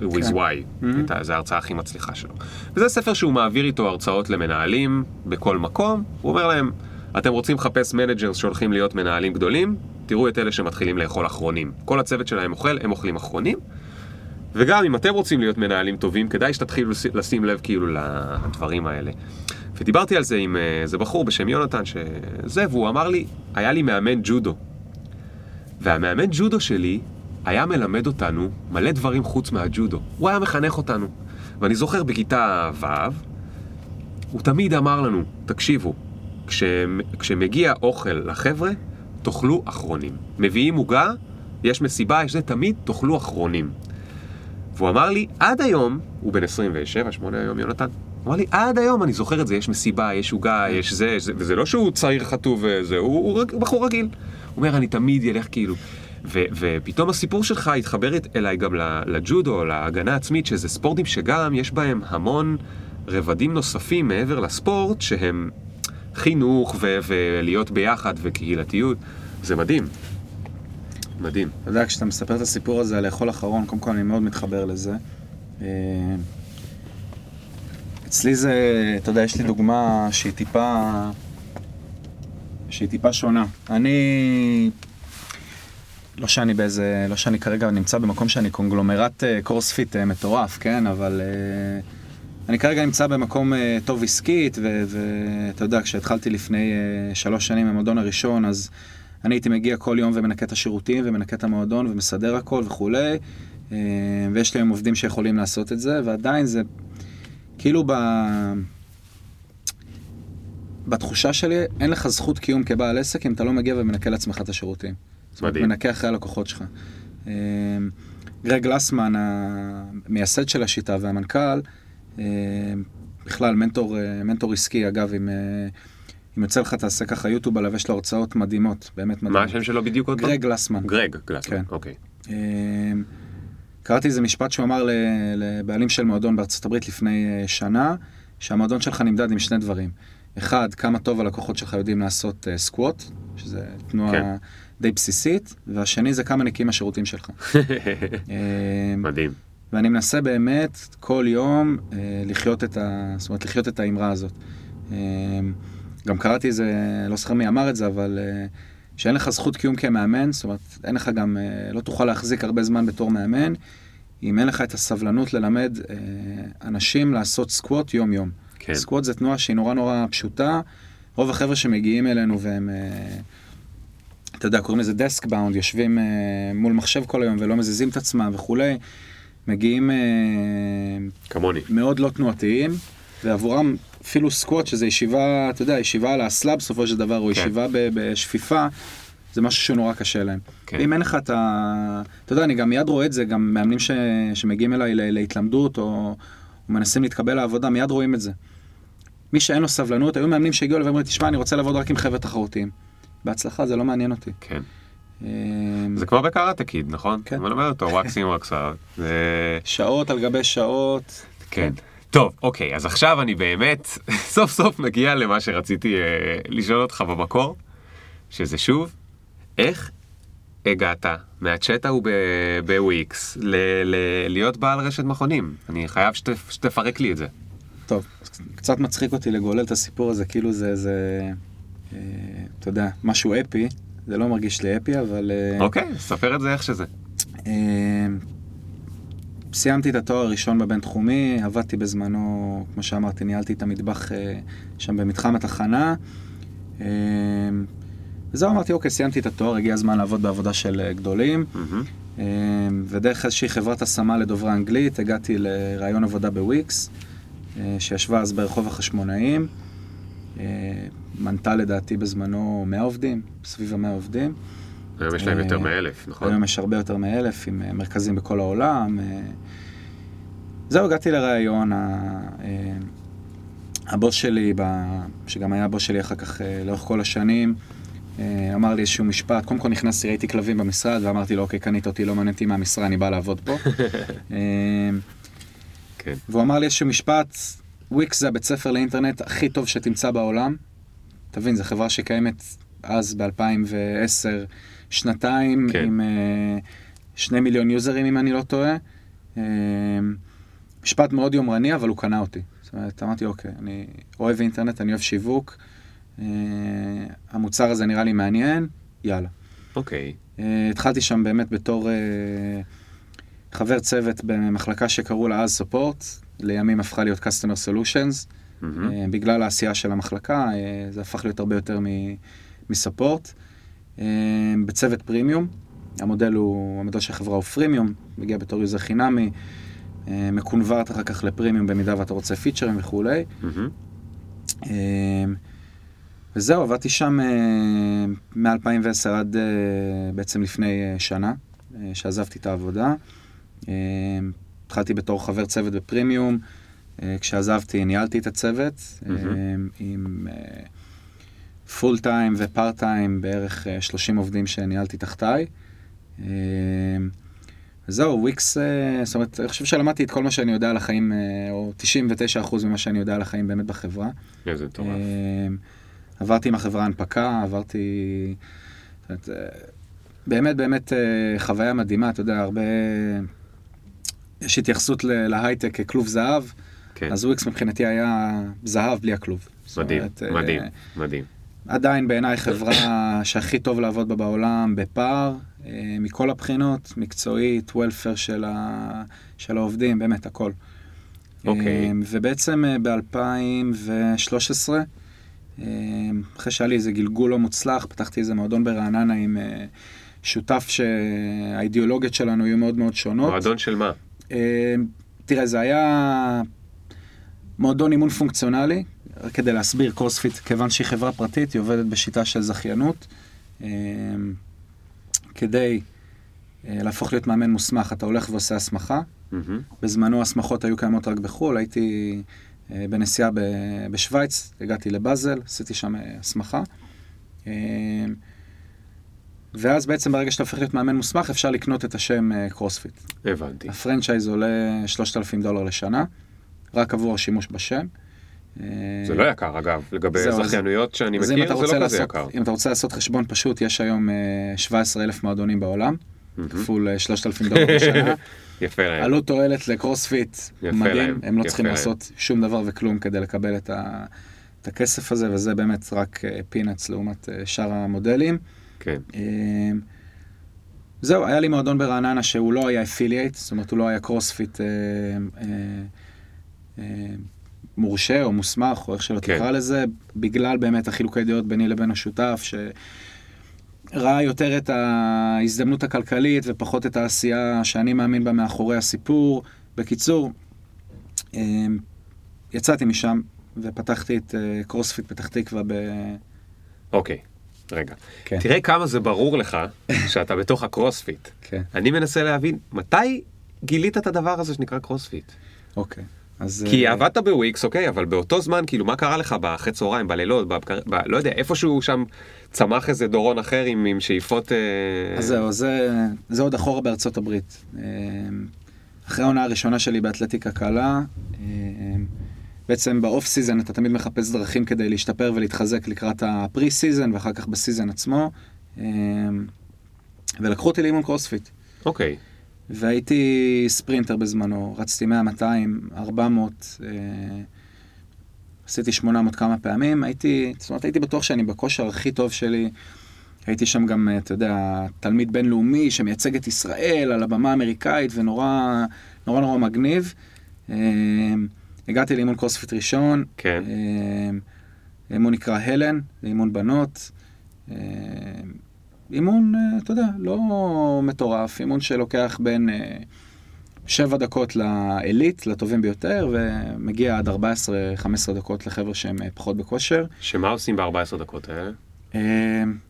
With כן. Why, mm-hmm. זו ההרצאה הכי מצליחה שלו. וזה ספר שהוא מעביר איתו הרצאות למנהלים בכל מקום, הוא אומר להם, אתם רוצים לחפש managers שהולכים להיות מנהלים גדולים, תראו את אלה שמתחילים לאכול אחרונים. כל הצוות שלהם אוכל, הם אוכלים אחרונים. וגם אם אתם רוצים להיות מנהלים טובים, כדאי שתתחילו לש- לשים לב כאילו לדברים האלה. ודיברתי על זה עם אה, איזה בחור בשם יונתן, שזה, והוא אמר לי, היה לי מאמן ג'ודו. והמאמן ג'ודו שלי היה מלמד אותנו מלא דברים חוץ מהג'ודו. הוא היה מחנך אותנו. ואני זוכר בכיתה ו', הוא תמיד אמר לנו, תקשיבו, כש, כשמגיע אוכל לחבר'ה, תאכלו אחרונים. מביאים עוגה, יש מסיבה, יש זה, תמיד תאכלו אחרונים. והוא אמר לי, עד היום, הוא בן 27, 8 היום, יונתן, הוא אמר לי, עד היום אני זוכר את זה, יש מסיבה, יש עוגה, יש זה, יש זה, וזה לא שהוא צעיר חטוב וזה, הוא, הוא רג- בחור רגיל. הוא אומר, אני תמיד ילך כאילו. ו, ופתאום הסיפור שלך התחבר אליי גם לג'ודו, להגנה עצמית, שזה ספורטים שגם יש בהם המון רבדים נוספים מעבר לספורט, שהם חינוך ו- ולהיות ביחד וקהילתיות. זה מדהים. מדהים. אתה יודע, כשאתה מספר את הסיפור הזה על לאכול אחרון, קודם כל אני מאוד מתחבר לזה. אה, אצלי זה, אתה יודע, יש לי דוגמה שהיא טיפה, שהיא טיפה שונה. אני, לא שאני באיזה, לא שאני כרגע נמצא במקום שאני קונגלומרט אה, קורספיט אה, מטורף, כן? אבל אני כרגע נמצא במקום טוב עסקית, ואתה יודע, כשהתחלתי לפני שלוש שנים במועדון הראשון, אז אני הייתי מגיע כל יום ומנקה את השירותים, ומנקה את המועדון, ומסדר הכל וכולי, אה, ויש לי היום עובדים שיכולים לעשות את זה, ועדיין זה כאילו ב... בתחושה שלי, אין לך זכות קיום כבעל עסק אם אתה לא מגיע ומנקה לעצמך את השירותים. מדהים. מנקה אחרי הלקוחות שלך. אה, גרג גלסמן, המייסד של השיטה והמנכ"ל, אה, בכלל מנטור, מנטור עסקי, אגב, אה, אם יוצא לך תעשה ככה יוטיוב עליו, יש לו הרצאות מדהימות, באמת מדהימות. מה השם שלו בדיוק עוד פעם? גרג גלסמן. גרג, גלסמן, כן. אוקיי. אה, קראתי איזה משפט שהוא אמר לבעלים של מועדון בארצות הברית לפני אה, שנה, שהמועדון שלך נמדד עם שני דברים. אחד, כמה טוב הלקוחות שלך יודעים לעשות אה, סקווט, שזה תנועה כן. די בסיסית, והשני זה כמה נקיים השירותים שלך. אה, מדהים. ואני מנסה באמת כל יום אה, לחיות את ה... זאת אומרת, לחיות את האמרה הזאת. גם קראתי איזה, לא זוכר מי אמר את זה, אבל אה, שאין לך זכות קיום כמאמן, זאת אומרת, אין לך גם, אה, לא תוכל להחזיק הרבה זמן בתור מאמן, אם אין לך את הסבלנות ללמד אה, אנשים לעשות סקווט יום-יום. כן. סקווט זה תנועה שהיא נורא נורא פשוטה. רוב החבר'ה שמגיעים אלינו והם, אתה יודע, קוראים לזה דסק באונד, יושבים מול מחשב כל היום ולא מזיזים את עצמם וכולי, מגיעים כמוני. מאוד לא תנועתיים, ועבורם אפילו סקווט, שזה ישיבה, אתה יודע, ישיבה על האסלה בסופו של דבר, או כן. ישיבה בשפיפה, זה משהו שנורא קשה להם. כן. ואם אין לך את ה... אתה יודע, אני גם מיד רואה את זה, גם מאמנים ש... שמגיעים אליי ל- להתלמדות, או... או מנסים להתקבל לעבודה, מיד רואים את זה. מי שאין לו סבלנות, היו מאמנים שהגיעו אליי ואמרו לי, תשמע, אני רוצה לעבוד רק עם חבר'ה תחרותיים. בהצלחה, זה לא מעניין אותי. כן. אמ, זה כמו בקראטה קיד, נכון? כן. אני אומר אותו, וואקסים וואקסאוט. זה... שעות על גבי שעות. כן. טוב, אוקיי, אז עכשיו אני באמת, סוף סוף מגיע למה שרציתי אה, לשאול אותך במקור, שזה שוב, איך הגעת מהצ'אט ההוא ב- בוויקס ל- ל- להיות בעל רשת מכונים? אני חייב שת- שתפרק לי את זה. טוב, קצת מצחיק אותי לגולל את הסיפור הזה, כאילו זה איזה, אה, אתה יודע, משהו אפי. זה לא מרגיש לי אפי, אבל... אה, אוקיי, ספר את זה איך שזה. אה, סיימתי את התואר הראשון בבינתחומי, עבדתי בזמנו, כמו שאמרתי, ניהלתי את המטבח אה, שם במתחם התחנה. אה, וזהו, אמרתי, אוקיי, סיימתי את התואר, הגיע הזמן לעבוד בעבודה של אה, גדולים. אה, ודרך איזושהי חברת השמה לדוברי אנגלית, הגעתי לראיון עבודה בוויקס, אה, שישבה אז ברחוב החשמונאים. אה, מנתה לדעתי בזמנו 100 עובדים, סביב ה-100 עובדים. היום יש להם אה, יותר מאלף, נכון? היום יש הרבה יותר מאלף, עם אה, מרכזים בכל העולם. אה. זהו, הגעתי לראיון, אה, הבוס שלי, שגם היה הבוס שלי אחר כך אה, לאורך כל השנים, אה, אמר לי איזשהו משפט, קודם כל נכנסתי, ראיתי כלבים במשרד, ואמרתי לו, אוקיי, קנית אותי, לא מעניין אותי מהמשרה, אני בא לעבוד פה. אה, כן. והוא אמר לי איזשהו משפט, וויקס זה הבית ספר לאינטרנט הכי טוב שתמצא בעולם. תבין, זו חברה שקיימת אז ב-2010, שנתיים, כן. עם אה, שני מיליון יוזרים אם אני לא טועה. אה, משפט מאוד יומרני, אבל הוא קנה אותי. זאת אומרת, אמרתי, אוקיי, אני אוהב אינטרנט, אני אוהב שיווק, אה, המוצר הזה נראה לי מעניין, יאללה. אוקיי. אה, התחלתי שם באמת בתור אה, חבר צוות במחלקה שקראו לה אז support, לימים הפכה להיות Customer Solutions. אה, בגלל העשייה של המחלקה, אה, זה הפך להיות הרבה יותר מ- מ support. אה, בצוות פרימיום, המודל הוא, המודל של החברה הוא freemium, מגיע בתור user חינמי, אה, מ converted אחר כך לפרימיום במידה ואתה רוצה פיצ'רים וכולי. אה, וזהו, עבדתי שם אה, מ-2010 עד אה, בעצם לפני אה, שנה, אה, שעזבתי את העבודה. התחלתי בתור חבר צוות בפרימיום, כשעזבתי ניהלתי את הצוות מהמם. עם פול טיים ופארט טיים, בערך אה, 30 עובדים שניהלתי תחתיי. אה, וזהו, וויקס, אה, זאת אומרת, אני חושב שלמדתי את כל מה שאני יודע על החיים, אה, או 99% ממה שאני יודע על החיים באמת בחברה. איזה מטורף. אמ, עברתי עם החברה הנפקה, עברתי... זאת אומרת, אה, באמת באמת אה, חוויה מדהימה, אתה יודע, הרבה... יש התייחסות להייטק ככלוב זהב, כן. אז וויקס מבחינתי היה זהב בלי הכלוב. מדהים, אומרת, אה, מדהים, מדהים. עדיין בעיניי חברה שהכי טוב לעבוד בה בעולם, בפער, אה, מכל הבחינות, מקצועית, וולפר של, ה... של העובדים, באמת הכל. אוקיי. אה, ובעצם ב-2013, אחרי שהיה לי איזה גלגול לא מוצלח, פתחתי איזה מועדון ברעננה עם אה, שותף שהאידיאולוגיות שלנו היו מאוד מאוד שונות. מועדון של מה? אה, תראה, זה היה מועדון אימון פונקציונלי, כדי להסביר, קורספיט, כיוון שהיא חברה פרטית, היא עובדת בשיטה של זכיינות. אה, כדי אה, להפוך להיות מאמן מוסמך, אתה הולך ועושה הסמכה. בזמנו הסמכות היו קיימות רק בחו"ל, הייתי אה, בנסיעה ב- בשוויץ, הגעתי לבאזל, עשיתי שם אה, הסמכה. אה, ואז בעצם ברגע שאתה הופך להיות מאמן מוסמך, אפשר לקנות את השם קרוספיט. הבנתי. ה franchise עולה 3,000 דולר לשנה, רק עבור השימוש בשם. אה, זה לא יקר אגב, לגבי זכיינויות שאני מכיר, זה לא כזה יקר. אם אתה רוצה לעשות חשבון פשוט, יש היום אה, 17,000 מועדונים בעולם, כפול אה, 3,000 דולר בשנה. יפה להם. עלות תועלת לקרוספיט, מדהים, הם לא צריכים. לעשות שום דבר וכלום כדי לקבל את, ה, את הכסף הזה, וזה באמת רק peanuts לעומת אה, שאר המודלים. כן. אה, זהו, היה לי מועדון ברעננה שהוא לא היה affiliate, זאת אומרת הוא לא היה קרוספיט אה, אה, אה, מורשה או מוסמך, או איך שלא כן. תקרא לזה, בגלל באמת החילוקי דעות ביני לבין השותף, שראה יותר את ההזדמנות הכלכלית ופחות את העשייה שאני מאמין בה מאחורי הסיפור. בקיצור, אה, יצאתי משם ופתחתי את אה, קרוספיט פתח תקווה ב... אוקיי, רגע. כן. תראה כמה זה ברור לך שאתה בתוך הקרוספיט. כן, אני מנסה להבין, מתי גילית את הדבר הזה שנקרא קרוספיט? אוקיי. אז... כי אה, עבדת בוויקס, אוקיי, אבל באותו זמן, כאילו, מה קרה לך באחרי צהריים, בלילות, בבקר... ב... לא יודע, איפשהו שם צמח איזה דורון אחר עם, עם שאיפות... אה, אז זהו, זה, זה עוד אחורה בארצות הברית. אה, אחרי העונה הראשונה שלי באתלטיקה קלה, אה, בעצם ב off season אתה תמיד מחפש דרכים כדי להשתפר ולהתחזק לקראת ה pre season ואחר כך ב season עצמו. ולקחו אותי לאימון קרוספיט. אוקיי. והייתי ספרינטר בזמנו, רצתי 100, 200, 400, אה, עשיתי 800 כמה פעמים, הייתי, זאת אומרת הייתי בטוח שאני בכושר הכי טוב שלי. הייתי שם גם, אה, אתה יודע, תלמיד בינלאומי שמייצג את ישראל על הבמה האמריקאית ונורא נורא נורא מגניב. אה, הגעתי לאימון קרוספיט ראשון, כן. אה, אימון נקרא הלן, זה אימון בנות. אה, אימון, אה, אתה יודע, לא מטורף, אימון שלוקח בין אה, שבע דקות לעילית, לטובים ביותר, ומגיע עד 14-15 דקות לחבר'ה שהם אה, פחות בכושר. שמה עושים ב-14 דקות האלה?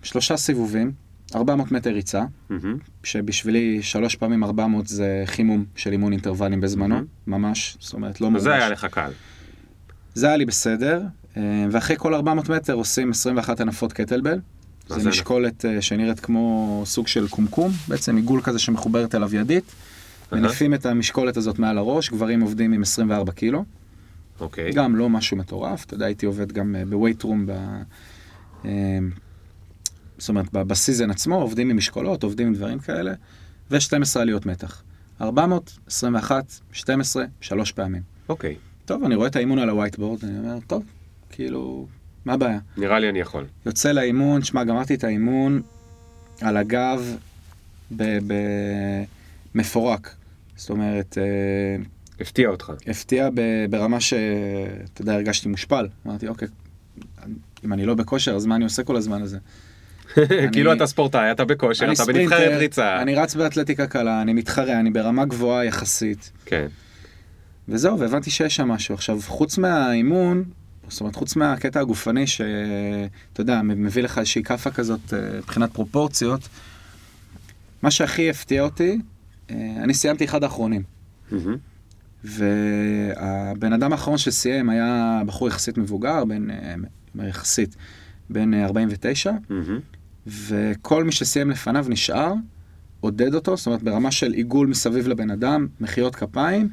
שלושה סיבובים, 400 מטר ריצה, מהמם. שבשבילי שלוש פעמים 400 זה חימום של אימון אינטרוולים בזמנו, ממש, זאת אומרת, לא מורגש. זה היה לך קל. זה היה לי בסדר, ואחרי כל 400 מטר עושים 21 הנפות קטלבל. זה משקולת אה, שנראית כמו סוג של קומקום, בעצם עיגול כזה שמחוברת אליו ידית. מניפים את המשקולת הזאת מעל הראש, גברים עובדים עם 24 קילו. אוקיי. גם לא משהו מטורף, אתה יודע, הייתי עובד גם אה, בווייט רום, ב... אה, זאת אומרת, בסיזן עצמו, עובדים עם משקולות, עובדים עם דברים כאלה, ו-12 עליות מתח. 400, 21, 12, שלוש פעמים. אוקיי. טוב, אני רואה את האימון על הווייטבורד, אני אומר, טוב, כאילו, מה הבעיה? נראה לי אני יכול. יוצא לאימון, שמע, גמרתי את האימון על הגב במפורק. זאת אומרת, אה, הפתיע אותך. הפתיע ברמה שאתה יודע, הרגשתי מושפל. אמרתי, אוקיי, אם אני לא בכושר, אז מה אני עושה כל הזמן הזה? כאילו אתה ספורטאי, אתה בכושר, אתה בנבחרת ריצה. אני רץ באתלטיקה קלה, אני מתחרה, אני ברמה גבוהה יחסית. כן. וזהו, והבנתי שיש שם משהו. עכשיו, חוץ מהאימון, זאת אומרת, חוץ מהקטע הגופני, שאתה יודע, מביא לך איזושהי כאפה כזאת אה, מבחינת פרופורציות, מה שהכי הפתיע אותי, אה, אני סיימתי אחד האחרונים. והבן אדם האחרון שסיים היה בחור יחסית מבוגר, בן, אה, יחסית, בן אה, 49, מהמם. וכל מי שסיים לפניו נשאר, עודד אותו, זאת אומרת ברמה של עיגול מסביב לבן אדם, מחיאות כפיים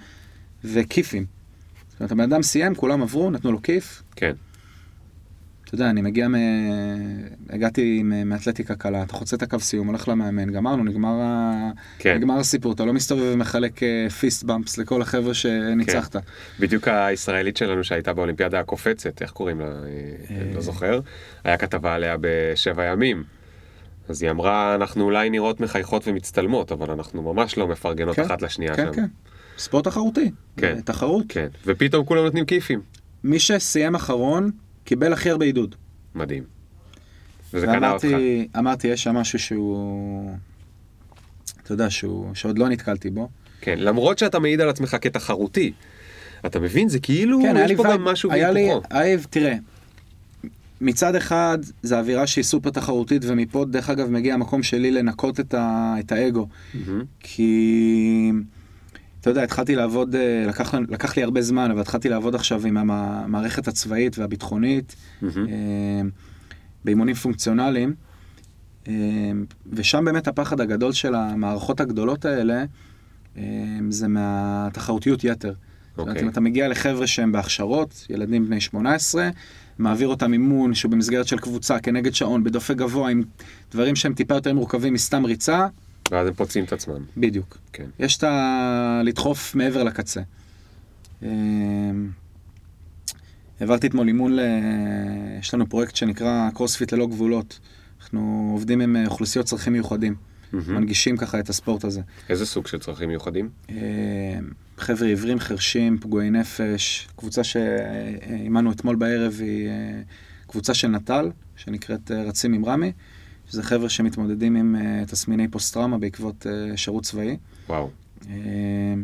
וכיפים. זאת אומרת, הבן אדם סיים, כולם עברו, נתנו לו כיף. כן. אתה יודע, אני מגיע מ... הגעתי מאתלטיקה קלה, אתה חוצה את הקו סיום, הולך למאמן, גמרנו, נגמר, ה... כן. נגמר הסיפור, אתה לא מסתובב ומחלק פיסט במפס לכל החבר'ה שניצחת. בדיוק הישראלית שלנו שהייתה באולימפיאדה הקופצת, איך קוראים לה? אה, אני לא זוכר. היה כתבה עליה בשבע ימים. אז היא אמרה, אנחנו אולי נראות מחייכות ומצטלמות, אבל אנחנו ממש לא מפרגנות כן, אחת לשנייה כן, שם. כן. ספורט תחרותי. כן. תחרות. כן. ופתאום כולם נותנים כיפים. מי שסיים אחרון, קיבל הכי הרבה עידוד. מדהים. וזה קנה אותך. אמרתי, יש שם משהו שהוא... אתה יודע, שהוא, שעוד לא נתקלתי בו. כן, למרות שאתה מעיד על עצמך כתחרותי. אתה מבין? זה כאילו, כן, יש פה גם משהו היה לי. אייב, תראה, מצד אחד, זו אווירה שהיא סופר תחרותית, ומפה, דרך אגב, מגיע המקום שלי לנקות את, ה, את האגו. מהמם. כי, אתה יודע, התחלתי לעבוד, אה, לקח, לקח לי הרבה זמן, אבל התחלתי לעבוד עכשיו עם המ- המערכת הצבאית והביטחונית. אה, באימונים פונקציונליים, אה, ושם באמת הפחד הגדול של המערכות הגדולות האלה, זה מהתחרותיות יתר. זאת אומרת, אוקיי. אם אתה מגיע לחבר'ה שהם בהכשרות, ילדים בני 18, מעביר אותם אימון שהוא במסגרת של קבוצה כנגד שעון, בדופק גבוה, עם דברים שהם טיפה יותר מורכבים מסתם ריצה, ואז הם פוצעים את עצמם. בדיוק. כן. יש את ה... לדחוף מעבר לקצה. אמ, העברתי אתמול אימון ל... יש לנו פרויקט שנקרא קרוספיט ללא גבולות. אנחנו עובדים עם אה, אוכלוסיות צרכים מיוחדים. מנגישים ככה את הספורט הזה. איזה סוג של צרכים מיוחדים? אמ, חבר'ה עיוורים, חרשים, פגועי נפש, קבוצה שאימנו אתמול בערב היא אה, קבוצה של נט"ל, שנקראת אה, רצים עם רמי, שזה חבר'ה שמתמודדים עם אה, תסמיני פוסט-טראומה בעקבות אה, שירות צבאי. וואו. אמ,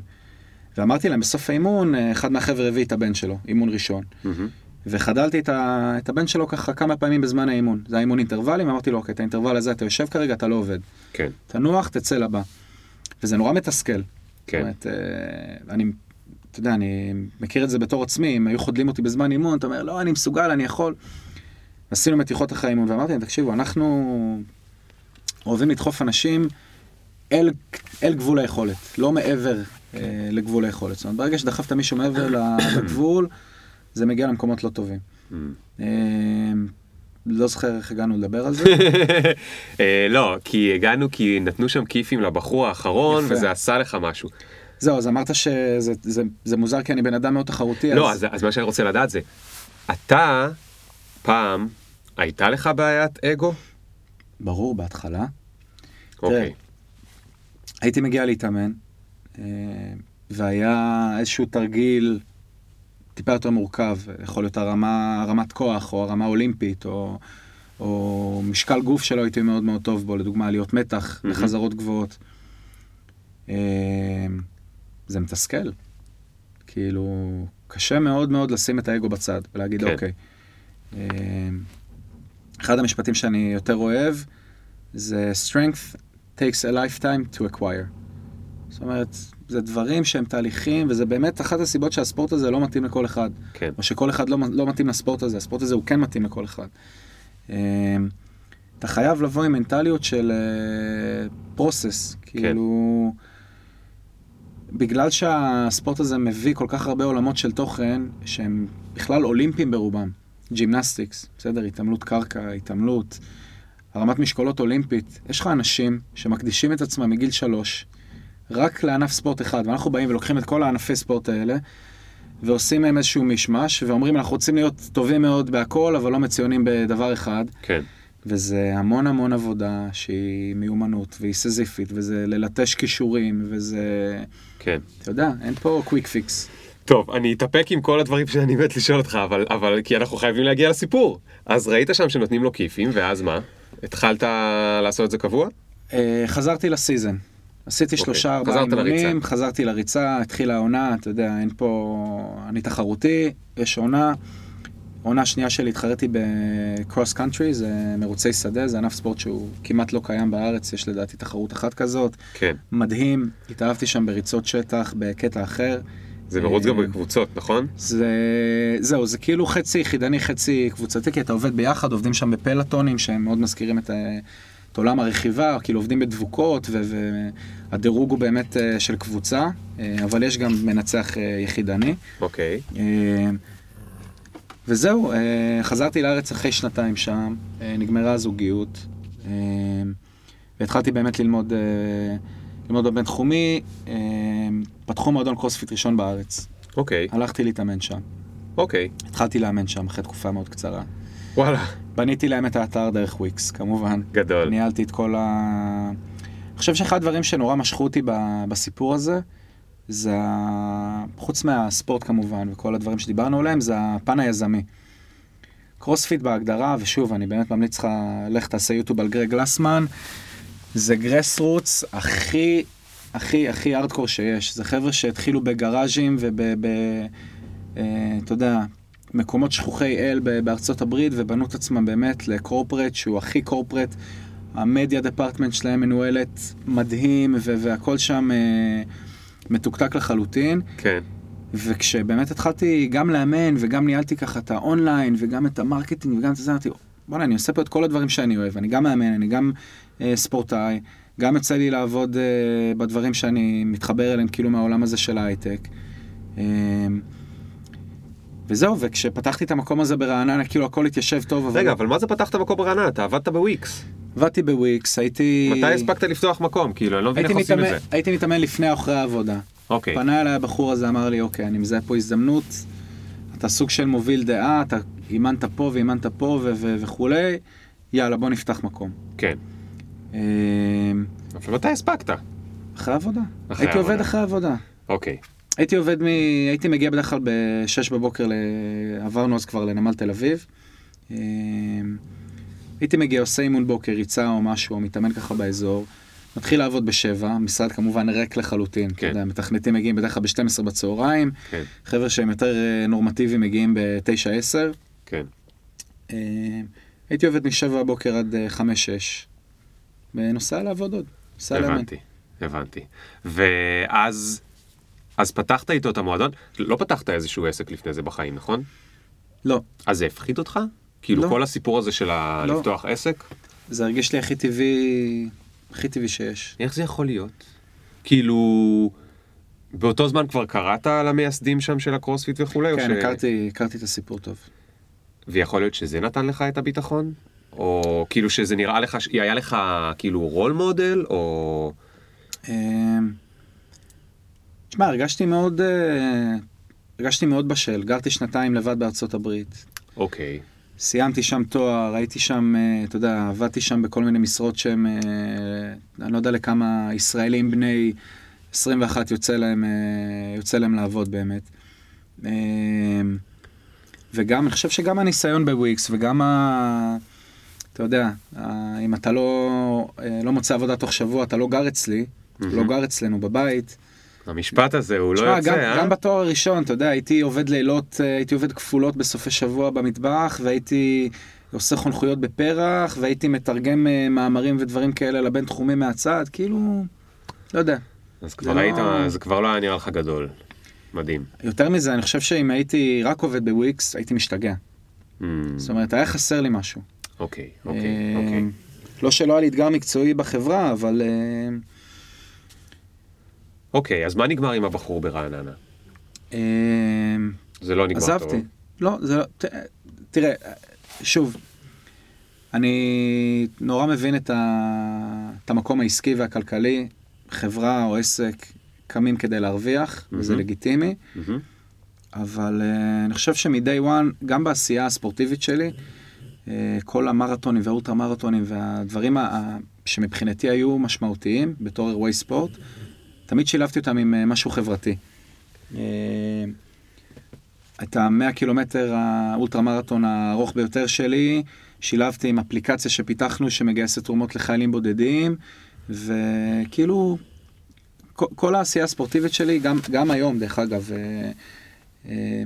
ואמרתי להם, בסוף האימון, אה, אחד מהחבר'ה הביא את הבן שלו, אימון ראשון. מהמם. וחדלתי את, ה... את הבן שלו ככה כמה פעמים בזמן האימון. זה היה אימון אינטרוולים, אמרתי לו, אוקיי, את האינטרוול הזה אתה יושב כרגע, אתה לא עובד. כן. תנוח, תצא לבא. וזה נורא מתסכל. זאת כן. אומרת, אה, אני, אתה יודע, אני מכיר את זה בתור עצמי, אם היו חודלים אותי בזמן אימון, אתה אומר, לא, אני מסוגל, אני יכול. עשינו מתיחות אחרי האימון, ואמרתי להם, תקשיבו, אנחנו אוהבים לדחוף אנשים אל, אל גבול היכולת, לא מעבר אה, לגבול היכולת. זאת אומרת, ברגע שדחפת מישהו מעבר לגבול, זה מגיע למקומות לא טובים. Mm. אה, לא זוכר איך הגענו לדבר על זה. אה, לא, כי הגענו כי נתנו שם כיפים לבחור האחרון. וזה עשה לך משהו. זהו, אז אמרת שזה זה, זה מוזר כי אני בן אדם מאוד תחרותי. לא, אז, אז מה שאני רוצה לדעת זה, אתה, פעם, הייתה לך בעיית אגו? ברור, בהתחלה. אוקיי. הייתי מגיע להתאמן, אה, והיה איזשהו תרגיל טיפה יותר מורכב, יכול להיות הרמה, הרמת כוח, או הרמה אולימפית, או, או משקל גוף שלא הייתי מאוד מאוד טוב בו, לדוגמה עליות מתח, מהמם. לחזרות גבוהות. אה, זה מתסכל. כאילו, קשה מאוד מאוד לשים את האגו בצד ולהגיד, כן. אוקיי. אה, אחד המשפטים שאני יותר אוהב זה strength takes a lifetime to acquire. זאת אומרת, זה דברים שהם תהליכים, וזה באמת אחת הסיבות שהספורט הזה לא מתאים לכל אחד. כן. או שכל אחד לא, לא מתאים לספורט הזה, הספורט הזה הוא כן מתאים לכל אחד. אה, אתה חייב לבוא עם מנטליות של פרוסס, כאילו... בגלל שהספורט הזה מביא כל כך הרבה עולמות של תוכן, שהם בכלל אולימפיים ברובם. gymnastics, בסדר? התעמלות קרקע, התעמלות, הרמת משקולות אולימפית. יש לך אנשים שמקדישים את עצמם מגיל שלוש רק לענף ספורט אחד, ואנחנו באים ולוקחים את כל הענפי ספורט האלה, ועושים מהם איזשהו מישמש, ואומרים אנחנו רוצים להיות טובים מאוד בהכל, אבל לא מצוינים בדבר אחד. כן. וזה המון המון עבודה שהיא מיומנות, והיא סיזיפית, וזה ללטש כישורים, וזה... כן. אתה יודע, אין פה quick fix. טוב, אני אתאפק עם כל הדברים שאני מת לשאול אותך, אבל, אבל כי אנחנו חייבים להגיע לסיפור. אז ראית שם שנותנים לו כיפים, ואז מה? התחלת לעשות את זה קבוע? אה, חזרתי ל season. עשיתי אוקיי, שלושה ארבעה. אימונים, חזרתי לריצה, התחילה העונה, אתה יודע, אין פה... אני תחרותי, יש עונה. עונה שנייה שלי התחרתי ב cross country, זה מרוצי שדה, זה ענף ספורט שהוא כמעט לא קיים בארץ, יש לדעתי תחרות אחת כזאת. כן. מדהים, התאהבתי שם בריצות שטח בקטע אחר. זה מרוץ גם אה, בקבוצות, נכון? זה... זהו, זה כאילו חצי יחידני, חצי קבוצתי, כי אתה עובד ביחד, עובדים שם בפלטונים שהם מאוד מזכירים את, ה- את עולם הרכיבה, כאילו עובדים בדבוקות, והדירוג הוא באמת אה, של קבוצה, אה, אבל יש גם מנצח אה, יחידני. אוקיי. אה, וזהו, אה, חזרתי לארץ אחרי שנתיים שם, אה, נגמרה הזוגיות, אה, והתחלתי באמת ללמוד, אה, ללמוד בבינתחומי, אה, פתחו מועדון קרוספיט ראשון בארץ, אוקיי. הלכתי להתאמן שם. אוקיי. התחלתי לאמן שם אחרי תקופה מאוד קצרה. וואלה. בניתי להם את האתר דרך וויקס, כמובן. גדול. ניהלתי את כל ה... אני חושב שאחד הדברים שנורא משכו אותי בסיפור הזה, זה. חוץ מהספורט כמובן, וכל הדברים שדיברנו עליהם, זה הפן היזמי. קרוספיט בהגדרה, ושוב, אני באמת ממליץ לך, לך תעשה יוטיוב על גרג גלסמן, זה grass roots הכי, הכי, הכי ארדקור שיש. זה חבר'ה שהתחילו בגראז'ים וב... ב... אה, אתה יודע, מקומות שכוחי אל בארצות הברית ובנו את עצמם באמת ל corporate שהוא הכי corporate. ה media department שלהם מנוהלת מדהים והכל שם אה, מתוקתק לחלוטין. כן. וכשבאמת התחלתי גם לאמן וגם ניהלתי ככה את האונליין וגם את ה marketing וגם את זה, אמרתי, בוא'נה, אני עושה פה את כל הדברים שאני אוהב. אני גם מאמן, אני גם ספורטאי, גם יוצא לי לעבוד אה, בדברים שאני מתחבר אליהם כאילו מהעולם הזה של ההייטק. אה, וזהו, וכשפתחתי את המקום הזה ברעננה, כאילו הכל התיישב טוב, אבל... רגע, אבל מה זה פתחת מקום ברעננה? אתה עבדת בוויקס. עבדתי בוויקס, הייתי... מתי הספקת לפתוח מקום? כאילו, אני לא מבין איך עושים את זה. הייתי מתאמן לפני או אחרי העבודה. אוקיי. פנה אליי הבחור הזה, אמר לי, אוקיי, אני מזהה פה הזדמנות, אתה סוג של מוביל דעה, אתה אימנת פה ואימנת פה וכולי, יאללה, בוא נפתח מקום. כן. אמ, אבל מתי הספקת? אחרי עבודה. אחרי הייתי עובד העבודה. אחרי העבודה. אוקיי. הייתי עובד מ... הייתי מגיע בדרך כלל ב-6 בבוקר, ל... עברנו אז כבר לנמל תל אביב. אמ, הייתי מגיע, עושה אימון בוקר, ריצה או משהו, מתאמן ככה באזור. מתחיל לעבוד בשבע, משרד כמובן ריק לחלוטין. אתה כן. יודע, מתכנתים מגיעים בדרך כלל ב-12 בצהריים, כן. חבר'ה שהם יותר אה, נורמטיביים מגיעים ב-9-10. כן. אמ, הייתי עובד משבע בבוקר עד אה, חמש-שש. ונוסע לעבוד עוד. נוסע לאמן. הבנתי. הבנתי. ואז... אז פתחת איתו את המועדון? לא פתחת איזשהו עסק לפני זה בחיים, נכון? לא, אז זה הפחיד אותך? כאילו לא. כל הסיפור הזה של ה... לא. לפתוח עסק? זה הרגיש לי הכי טבעי הכי טבעי שיש. איך זה יכול להיות? כאילו, באותו זמן כבר קראת על המייסדים שם של הקרוספיט וכולי? כן, ש- הכרתי, הכרתי את הסיפור טוב. ויכול להיות שזה נתן לך את הביטחון? או כאילו שזה נראה לך, היה לך כאילו רול מודל, או... אמ, תשמע, הרגשתי מאוד, אה, הרגשתי מאוד בשל. גרתי שנתיים לבד בארצות הברית. אוקיי. סיימתי שם תואר, הייתי שם, אה, אתה יודע, עבדתי שם בכל מיני משרות שהם, אה, אני לא יודע לכמה ישראלים בני 21 יוצא להם, יוצא להם לעבוד באמת. אה, וגם, אני חושב שגם הניסיון בוויקס וגם ה... אתה יודע, ה- אם אתה לא, אה, לא מוצא עבודה תוך שבוע, אתה לא גר אצלי, אתה לא גר אצלנו בבית. המשפט הזה הוא לא יוצא, גם, אה? גם בתואר הראשון, אתה יודע, הייתי עובד לילות, אה, הייתי עובד כפולות בסופי שבוע במטבח, והייתי עושה חונכויות בפרח, והייתי מתרגם אה, מאמרים ודברים כאלה לבין תחומים מהצד, כאילו, לא יודע. אז כבר לא- היית, זה כבר לא היה נראה לך גדול. מדהים. יותר מזה, אני חושב שאם הייתי רק עובד בוויקס, הייתי משתגע. Mm, זאת אומרת, היה חסר לי משהו. אוקיי, אוקיי, אה, אוקיי. לא שלא היה לי אתגר מקצועי בחברה, אבל... אה, אוקיי, אז מה נגמר עם הבחור ברעננה? אה, זה לא נגמר טוב. עזבתי. לא, זה לא... תראה, שוב, אני נורא מבין את, ה... את המקום העסקי והכלכלי. חברה או עסק קמים כדי להרוויח, וזה מהמם. לגיטימי, מהמם. אבל uh, אני חושב שמ-day one, גם בעשייה הספורטיבית שלי, uh, כל המרתונים והאולטרה מרתונים והדברים ה- שמבחינתי היו משמעותיים בתור אירועי ספורט, תמיד שילבתי אותם עם uh, משהו חברתי. Uh, את המאה קילומטר האולטרה מרתון הארוך ביותר שלי, שילבתי עם אפליקציה שפיתחנו שמגייסת תרומות לחיילים בודדים, וכאילו, כל, כל העשייה הספורטיבית שלי, גם, גם היום דרך אגב, אה, אה,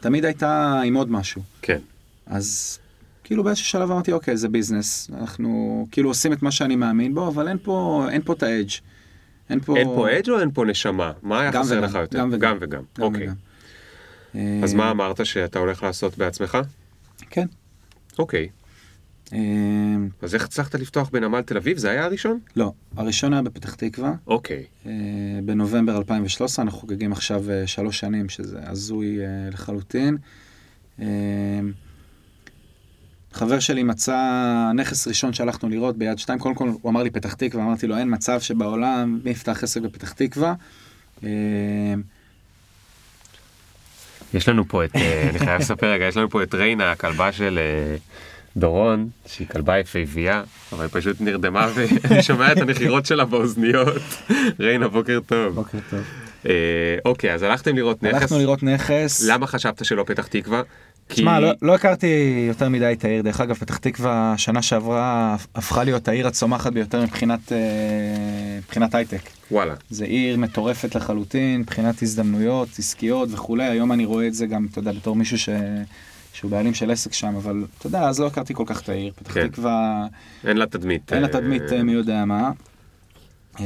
תמיד הייתה עם עוד משהו. כן. אז כאילו באיזשהו שלב אמרתי, אוקיי, זה ביזנס, אנחנו כאילו עושים את מה שאני מאמין בו, אבל אין פה, אין פה את האדג'. אין פה... אין פה אדג' או אין פה נשמה? מה היה חסר וגם, לך יותר? גם וגם. גם וגם. גם אוקיי. וגם. אז אה, מה אמרת שאתה הולך לעשות בעצמך? כן. אוקיי. אה, אז איך הצלחת לפתוח בנמל תל אביב? זה היה הראשון? לא, הראשון היה בפתח תקווה, אוקיי. אה, בנובמבר 2013, אנחנו חוגגים עכשיו שלוש שנים, שזה הזוי לחלוטין. חבר שלי מצא נכס ראשון שהלכנו לראות ביד שתיים, קודם כל הוא אמר לי פתח תקווה, אמרתי לו אין מצב שבעולם מי יפתח עסק בפתח תקווה. אה, יש לנו פה את, אה, אני חייב לספר רגע, יש לנו פה את ריינה, הכלבה של אה, דורון, שהיא כלבה יפהפייה, אבל היא פשוט נרדמה ואני שומע את הנחירות שלה באוזניות. ריינה, בוקר טוב. בוקר טוב. אוקיי, אז הלכתם לראות נכס. הלכנו לראות נכס. למה חשבת שלא פתח תקווה? כי... תשמע, לא, לא הכרתי יותר מדי את העיר. דרך אגב, פתח תקווה, שנה שעברה הפכה להיות העיר הצומחת ביותר מבחינת, אה, מבחינת הייטק. וואלה. זה עיר מטורפת לחלוטין, מבחינת הזדמנויות עסקיות וכולי. היום אני רואה את זה גם, אתה יודע, בתור מישהו ש... שהוא בעלים של עסק שם, אבל אתה יודע, אז לא הכרתי כל כך את העיר. פתח כן. תקווה, אין לה תדמית. אין לה אה, תדמית אה, מי יודע מה. אה,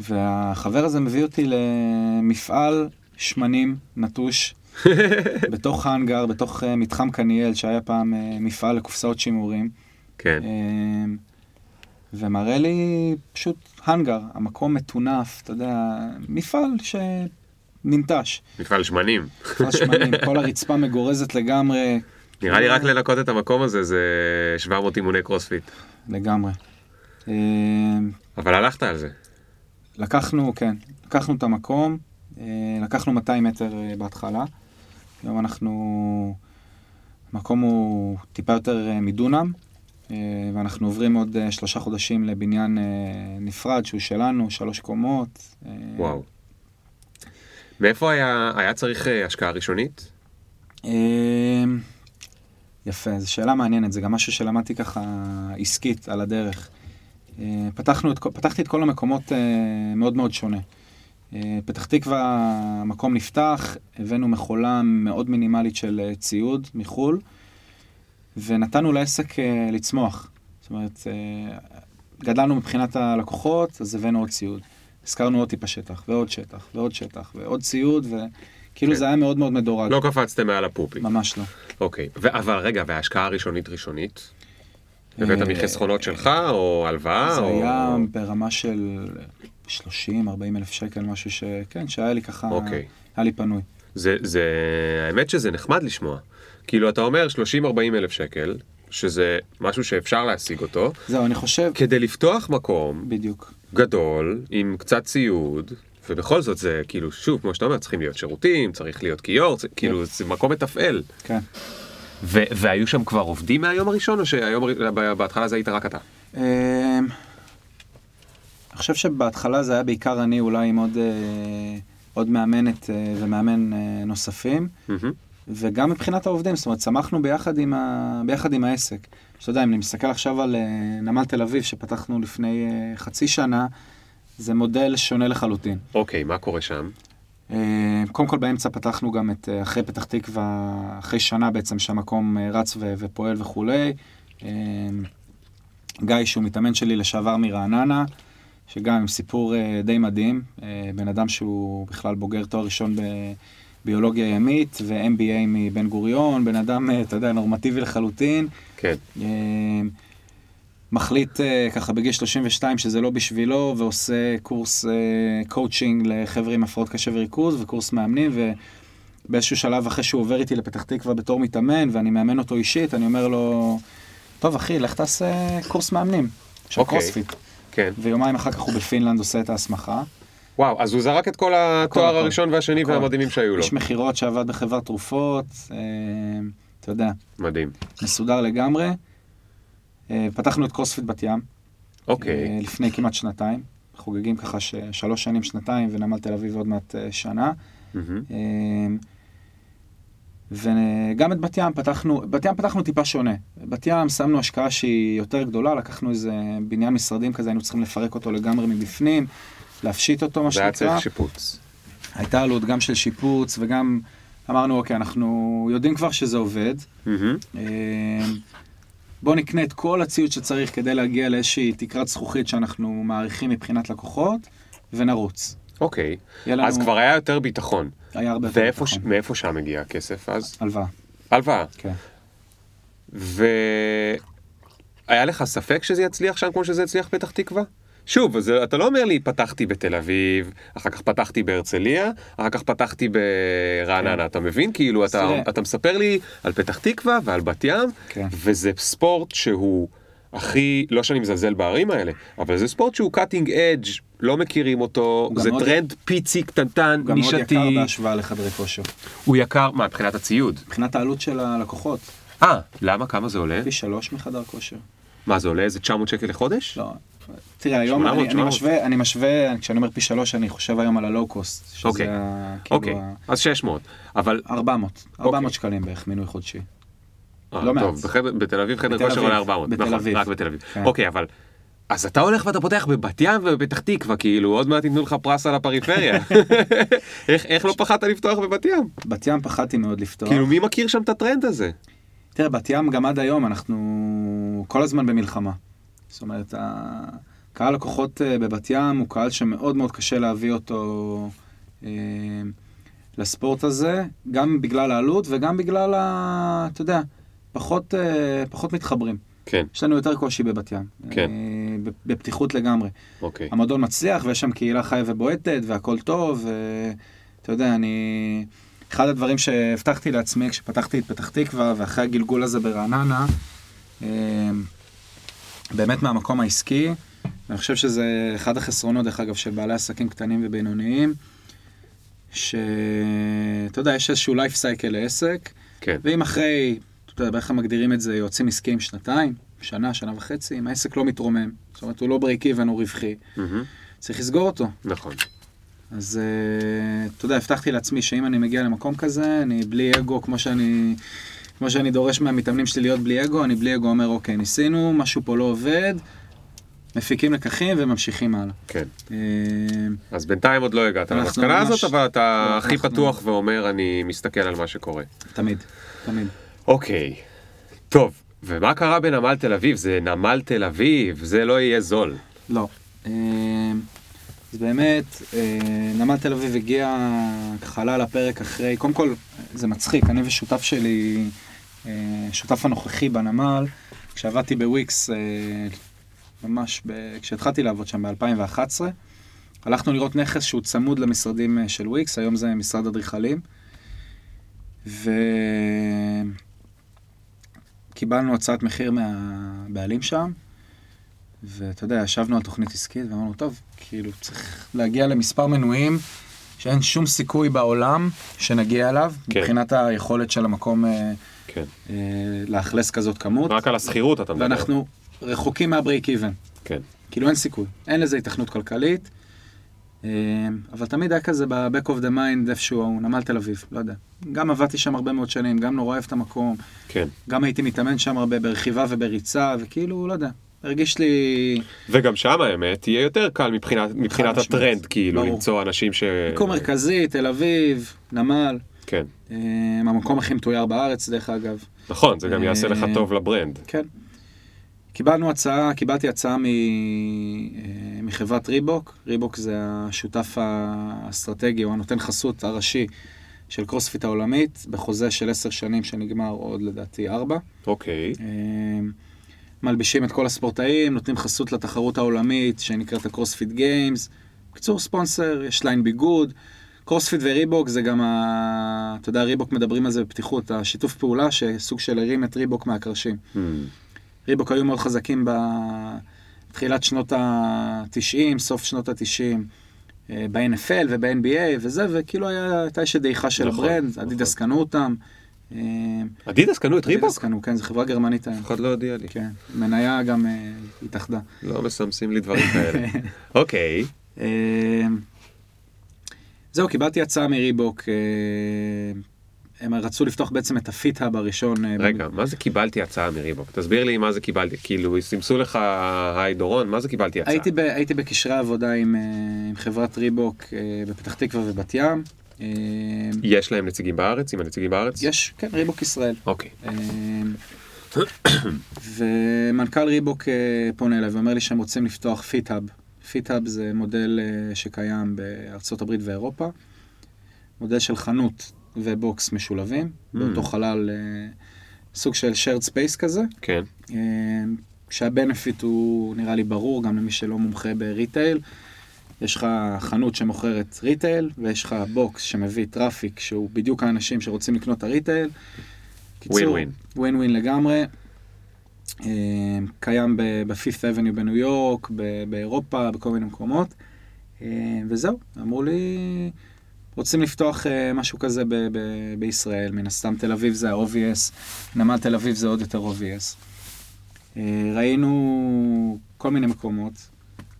והחבר הזה מביא אותי למפעל שמנים נטוש בתוך האנגר, בתוך אה, מתחם קניאל, שהיה פעם אה, מפעל לקופסאות שימורים. כן. אה, ומראה לי פשוט האנגר, המקום מטונף, אתה יודע, מפעל שננטש. מפעל שמנים. מפעל שמנים, כל הרצפה מגורזת לגמרי. נראה לי רק לנקות את המקום הזה זה 700 אימוני קרוספיט. לגמרי. אבל הלכת על זה. לקחנו, כן, לקחנו את המקום, לקחנו 200 מטר בהתחלה. היום אנחנו, המקום הוא טיפה יותר אה, מדונם, אה, ואנחנו עוברים עוד אה, שלושה חודשים לבניין נפרד שהוא שלנו, שלוש קומות. וואו. מאיפה היה, היה צריך השקעה ראשונית? יפה, זו שאלה מעניינת, זה גם משהו שלמדתי ככה עסקית על הדרך. פתחנו את, פתחתי את כל המקומות מאוד מאוד שונה. אה, פתח תקווה, המקום נפתח, הבאנו מכולה מאוד מינימלית של אה, ציוד מחו"ל, ונתנו לעסק אה, לצמוח. זאת אומרת, גדלנו מבחינת הלקוחות, אז הבאנו עוד ציוד. הזכרנו עוד טיפה שטח, ועוד שטח, ועוד שטח, ועוד ציוד, וכאילו כן. זה היה מאוד מאוד מדורג. לא קפצתם מעל הפופיק. ממש לא. אוקיי. ו- אבל רגע, וההשקעה הראשונית ראשונית? הבאת מחסכונות שלך, או הלוואה? זה או... היה ברמה של 30-40 אלף שקל, משהו ש... כן, שהיה לי ככה, אוקיי. היה לי פנוי. זה, זה, האמת שזה נחמד לשמוע. כאילו, אתה אומר 30-40 אלף שקל, שזה משהו שאפשר להשיג אותו, זהו, אני חושב, כדי לפתוח מקום בדיוק. גדול, עם קצת ציוד, ובכל זאת זה כאילו, שוב, כמו שאתה אומר, צריכים להיות שירותים, צריך להיות כיור, זה, כאילו, זה מקום מתפעל. כן. והיו שם כבר עובדים מהיום הראשון, או שהיום, בהתחלה זה היית רק אתה? חושב שבהתחלה זה היה בעיקר אני, אולי עם עוד, אה, עוד מאמנת אה, ומאמן אה, נוספים, מהמם. וגם מבחינת העובדים, זאת אומרת, צמחנו ביחד עם, ה... ביחד עם העסק. שאתה יודע, אם אני מסתכל עכשיו על אה, נמל תל אביב, שפתחנו לפני אה, חצי שנה, זה מודל שונה לחלוטין. אוקיי, מה קורה שם? אה, קודם כל באמצע פתחנו גם את אחרי פתח תקווה, אחרי שנה בעצם שהמקום רץ ו- ופועל וכולי. גיא שהוא מתאמן שלי לשעבר מרעננה, שגם עם סיפור אה, די מדהים, אה, בן אדם שהוא בכלל בוגר תואר ראשון בביולוגיה ימית ו-MBA מבן גוריון, בן אדם, אה, אתה יודע, נורמטיבי לחלוטין. כן. מחליט ככה בגיל 32 שזה לא בשבילו, ועושה קורס קואוצ'ינג לחבר'ה עם הפרעות קשב וריכוז, וקורס מאמנים, ובאיזשהו שלב אחרי שהוא עובר איתי לפתח תקווה בתור מתאמן, ואני מאמן אותו אישית, אני אומר לו, טוב אחי, לך תעשה קורס מאמנים של אוקיי. קרוספיט. כן. ויומיים אחר כך הוא בפינלנד עושה את ההסמכה. וואו, אז הוא זרק את כל התואר הכל. הראשון והשני הכל. והמדהימים שהיו לו. איש מכירות שעבד בחברת תרופות, אה, אתה יודע, מדהים. מסודר לגמרי. אה, פתחנו את קרוספיט בת ים. אוקיי. אה, לפני כמעט שנתיים. חוגגים ככה ש- שלוש שנים, שנתיים, ונמל תל אביב עוד מעט אה, שנה. מהמם. אה, וגם את בת ים פתחנו, בת ים פתחנו טיפה שונה. בת ים שמנו השקעה שהיא יותר גדולה, לקחנו איזה בניין משרדים כזה, היינו צריכים לפרק אותו לגמרי מבפנים, להפשיט אותו, מה זה היה שנקרא. צריך שיפוץ. הייתה עלות גם של שיפוץ, וגם אמרנו, אוקיי, אנחנו יודעים כבר שזה עובד. מהמם. אה, בואו נקנה את כל הציוד שצריך כדי להגיע לאיזושהי תקרת זכוכית שאנחנו מעריכים מבחינת לקוחות, ונרוץ. אוקיי. לנו- אז כבר היה יותר ביטחון. היה הרבה יותר ואיפה, ש- ביטחון. מאיפה שם הגיע הכסף אז? הלוואה, הלוואה. כן. והיה לך ספק שזה יצליח שם כמו שזה הצליח פתח תקווה? שוב, אז אתה לא אומר לי פתחתי בתל אביב, אחר כך פתחתי בהרצליה, אחר כך פתחתי ברעננה, כן. אתה מבין? כאילו, אתה. אתה מספר לי על פתח תקווה ועל בת ים, כן. וזה ספורט שהוא הכי, לא שאני מזלזל בערים האלה, אבל זה ספורט שהוא cutting edge, לא מכירים אותו, זה מאוד- טרנד פיצי קטנטן, הוא גם מאוד נישתי, יקר בהשוואה לחדרי כושר. הוא יקר, מה, מבחינת הציוד? מבחינת העלות של הלקוחות, אה, למה? כמה זה עולה? פי שלוש מחדר כושר. מה, זה עולה איזה 900 שקל לחודש? לא, תראה, היום 800, אני, אני 700. משווה, אני משווה, כשאני אומר פי שלוש, אני חושב היום על ה low cost. שזה אוקיי. כאילו אוקיי, ה- אז 600, אבל... 400, אוקיי. 400 שקלים בערך, מינוי חודשי. אה, לא מעט. טוב, בתל אביב חדר כושר עולה 400, בתל נכון, אביב. רק בתל אביב. כן. אוקיי, אבל... אז אתה הולך ואתה פותח בבת ים ובפתח תקווה, כאילו, עוד מעט ייתנו לך פרס על הפריפריה. איך- איך לא פחדת לפתוח בבת ים? בת ים פחדתי מאוד לפתוח. כאילו, מי מכיר שם את הטרנד הזה? תראה, בת ים גם עד היום אנחנו כל הזמן במלחמה. זאת אומרת, הקהל לקוחות אה, בבת ים הוא קהל שמאוד מאוד קשה להביא אותו אה, לספורט הזה, גם בגלל העלות וגם בגלל, ה, אתה יודע, פחות, אה, פחות מתחברים. כן, יש לנו יותר קושי בבת ים. כן. אה, בפתיחות לגמרי. אוקיי. המועדון מצליח ויש שם קהילה חיה ובועטת והכל טוב. ואתה יודע, אני... אחד הדברים שהבטחתי לעצמי כשפתחתי את פתח תקווה ואחרי הגלגול הזה ברעננה, אה, באמת מהמקום העסקי, אני חושב שזה אחד החסרונות, דרך אגב, של בעלי עסקים קטנים ובינוניים, שאתה יודע, יש איזשהו life cycle לעסק, כן, ואם אחרי, אתה יודע, איך הם מגדירים את זה, יועצים עסקיים שנתיים, שנה, שנה וחצי, אם העסק לא מתרומם, זאת אומרת, הוא לא break even, הוא רווחי, צריך לסגור אותו. נכון. אז אה, אתה יודע, הבטחתי לעצמי שאם אני מגיע למקום כזה, אני בלי אגו, כמו שאני, כמו שאני דורש מהמתאמנים שלי להיות בלי אגו, אני בלי אגו אומר, אוקיי, ניסינו, משהו פה לא עובד, מפיקים לקחים וממשיכים הלאה. כן. אה, אז בינתיים עוד לא הגעת למסקנה הזאת, אבל אתה לא, הכי פתוח ואומר, אני מסתכל על מה שקורה. תמיד, תמיד. אוקיי, טוב, ומה קרה בנמל תל אביב? זה נמל תל אביב, זה לא יהיה זול. לא. אה, אז באמת, אה, נמל תל אביב הגיע עלה לפרק אחרי, קודם כל, זה מצחיק, אני ושותף שלי, אה, שותף הנוכחי בנמל, כשעבדתי בוויקס, ממש ב... כשהתחלתי לעבוד שם ב-2011, הלכנו לראות נכס שהוא צמוד למשרדים של וויקס, היום זה משרד אדריכלים. וקיבלנו הצעת מחיר מהבעלים שם, ואתה יודע, ישבנו על תוכנית עסקית ואמרנו, טוב, כאילו, צריך להגיע למספר מנויים שאין שום סיכוי בעולם שנגיע אליו, כן. מבחינת היכולת של המקום אה, כן. אה, לאכלס כזאת כמות, רק על השכירות אתה מדבר. ואנחנו רחוקים מהברייק איבן. כן. כאילו אין סיכוי, אין לזה התכנות כלכלית, אבל תמיד היה כזה ב-back of the mind איפשהו, נמל תל אביב, לא יודע. גם עבדתי שם הרבה מאוד שנים, גם נורא אוהב את המקום, כן. גם הייתי מתאמן שם הרבה ברכיבה ובריצה, וכאילו, לא יודע, הרגיש לי וגם שם האמת יהיה יותר קל מבחינת, מבחינת. הטרנד, כאילו, ברור. למצוא אנשים ש... מיקום מרכזי, תל אביב, נמל, כן. אה, המקום הכי מתויר בארץ דרך אגב. נכון, זה גם יעשה לך אה, טוב ל brand. כן. קיבלנו הצעה, קיבלתי הצעה מ, מחברת ריבוק. ריבוק זה השותף האסטרטגי או הנותן חסות הראשי של קרוספיט העולמית, בחוזה של עשר שנים שנגמר עוד לדעתי ארבע. אוקיי. אה, מלבישים את כל הספורטאים, נותנים חסות לתחרות העולמית שנקראת הקרוספיט Games. בקיצור, ספונסר, יש line ביגוד. קרוספיט וריבוק זה גם, ה... אתה יודע, ריבוק מדברים על זה בפתיחות, השיתוף פעולה שסוג של הרים את ריבוק מהקרשים. Hmm. ריבוק היו מאוד חזקים בתחילת שנות ה-90, סוף שנות ה-90, ב-NFL וב-NBA וזה, וכאילו היה, הייתה איזושהי דעיכה של נכון, ה brand, נכון. אדידס קנו אותם. אה, אדידס קנו את ריבוק? אדידס קנו, כן, זו חברה גרמנית היום. אף אחד לא הודיע לי. כן, גרמניה גם אה, התאחדה. לא מסמסים לי דברים כאלה. אוקיי. אה, זהו, קיבלתי הצעה מריבוק. הם רצו לפתוח בעצם את ה fit hub הראשון. אה, רגע, מה זה קיבלתי הצעה מריבוק? תסביר לי מה זה קיבלתי. כאילו, סימסו לך, היי דורון, מה זה קיבלתי הצעה? הייתי, ב, הייתי בקשרי עבודה עם, אה, עם חברת ריבוק אה, בפתח תקווה ובת ים. יש להם נציגים בארץ? עם הנציגים בארץ? יש, כן, ריבוק ישראל. אוקיי. ומנכ"ל ריבוק פונה אליי ואומר לי שהם רוצים לפתוח fit hub. Fit hub זה מודל שקיים בארצות הברית ואירופה. מודל של חנות ו box משולבים, באותו חלל, אה, סוג של shared space כזה. כן. אה, שה benefit הוא נראה לי ברור גם למי שלא מומחה ב retail. יש לך חנות שמוכרת retail, ויש לך box שמביא traffic שהוא בדיוק האנשים שרוצים לקנות את ה retail. קיצור, ווין ווין ווין לגמרי. אה, קיים ב Fifth Avenue בניו יורק, באירופה, בכל מיני מקומות. וזהו, אמרו לי, רוצים לפתוח אה, משהו כזה ב- ב- בישראל, מן הסתם תל אביב זה ה-obvious, נמל תל אביב זה עוד יותר obvious. אה, ראינו כל מיני מקומות,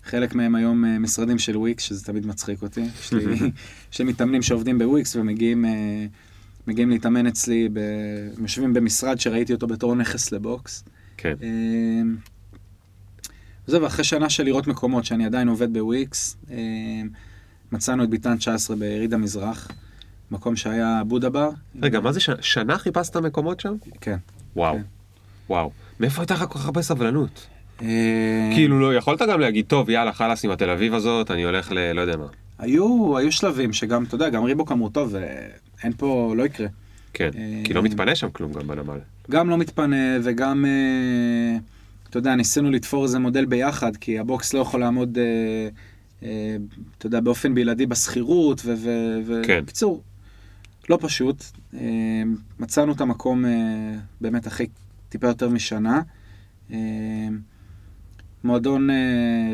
חלק מהם היום אה, משרדים של וויקס, שזה תמיד מצחיק אותי. יש לי, יש לי מתאמנים שעובדים בוויקס ומגיעים אה, מגיעים להתאמן אצלי, ב... יושבים במשרד שראיתי אותו בתור נכס לבוקס. כן. אה, זהו, ואחרי שנה של לראות מקומות שאני עדיין עובד בוויקס, אה, מצאנו את ביתן 19 ביריד המזרח, מקום שהיה בודה בר. רגע, מה זה ש- שנה חיפשת מקומות שם? כן. וואו. כן. וואו. מאיפה הייתה לך כל כך הרבה סבלנות? אה, כאילו, לא, יכולת גם להגיד, טוב, יאללה, חלאס עם התל אביב הזאת, אני הולך ל... לא יודע מה. היו, היו שלבים שגם, אתה יודע, גם ריבוק אמרו, טוב, אה, אין פה, לא יקרה. כן. אה, כי לא מתפנה שם כלום גם בנמל. גם לא מתפנה וגם, אתה יודע, ניסינו לתפור איזה מודל ביחד, כי הבוקס לא יכול לעמוד, אתה יודע, באופן בלעדי בשכירות, כן. ובקיצור, לא פשוט. אה, מצאנו את המקום אה, באמת אחרי טיפה יותר משנה. אה, מועדון אה,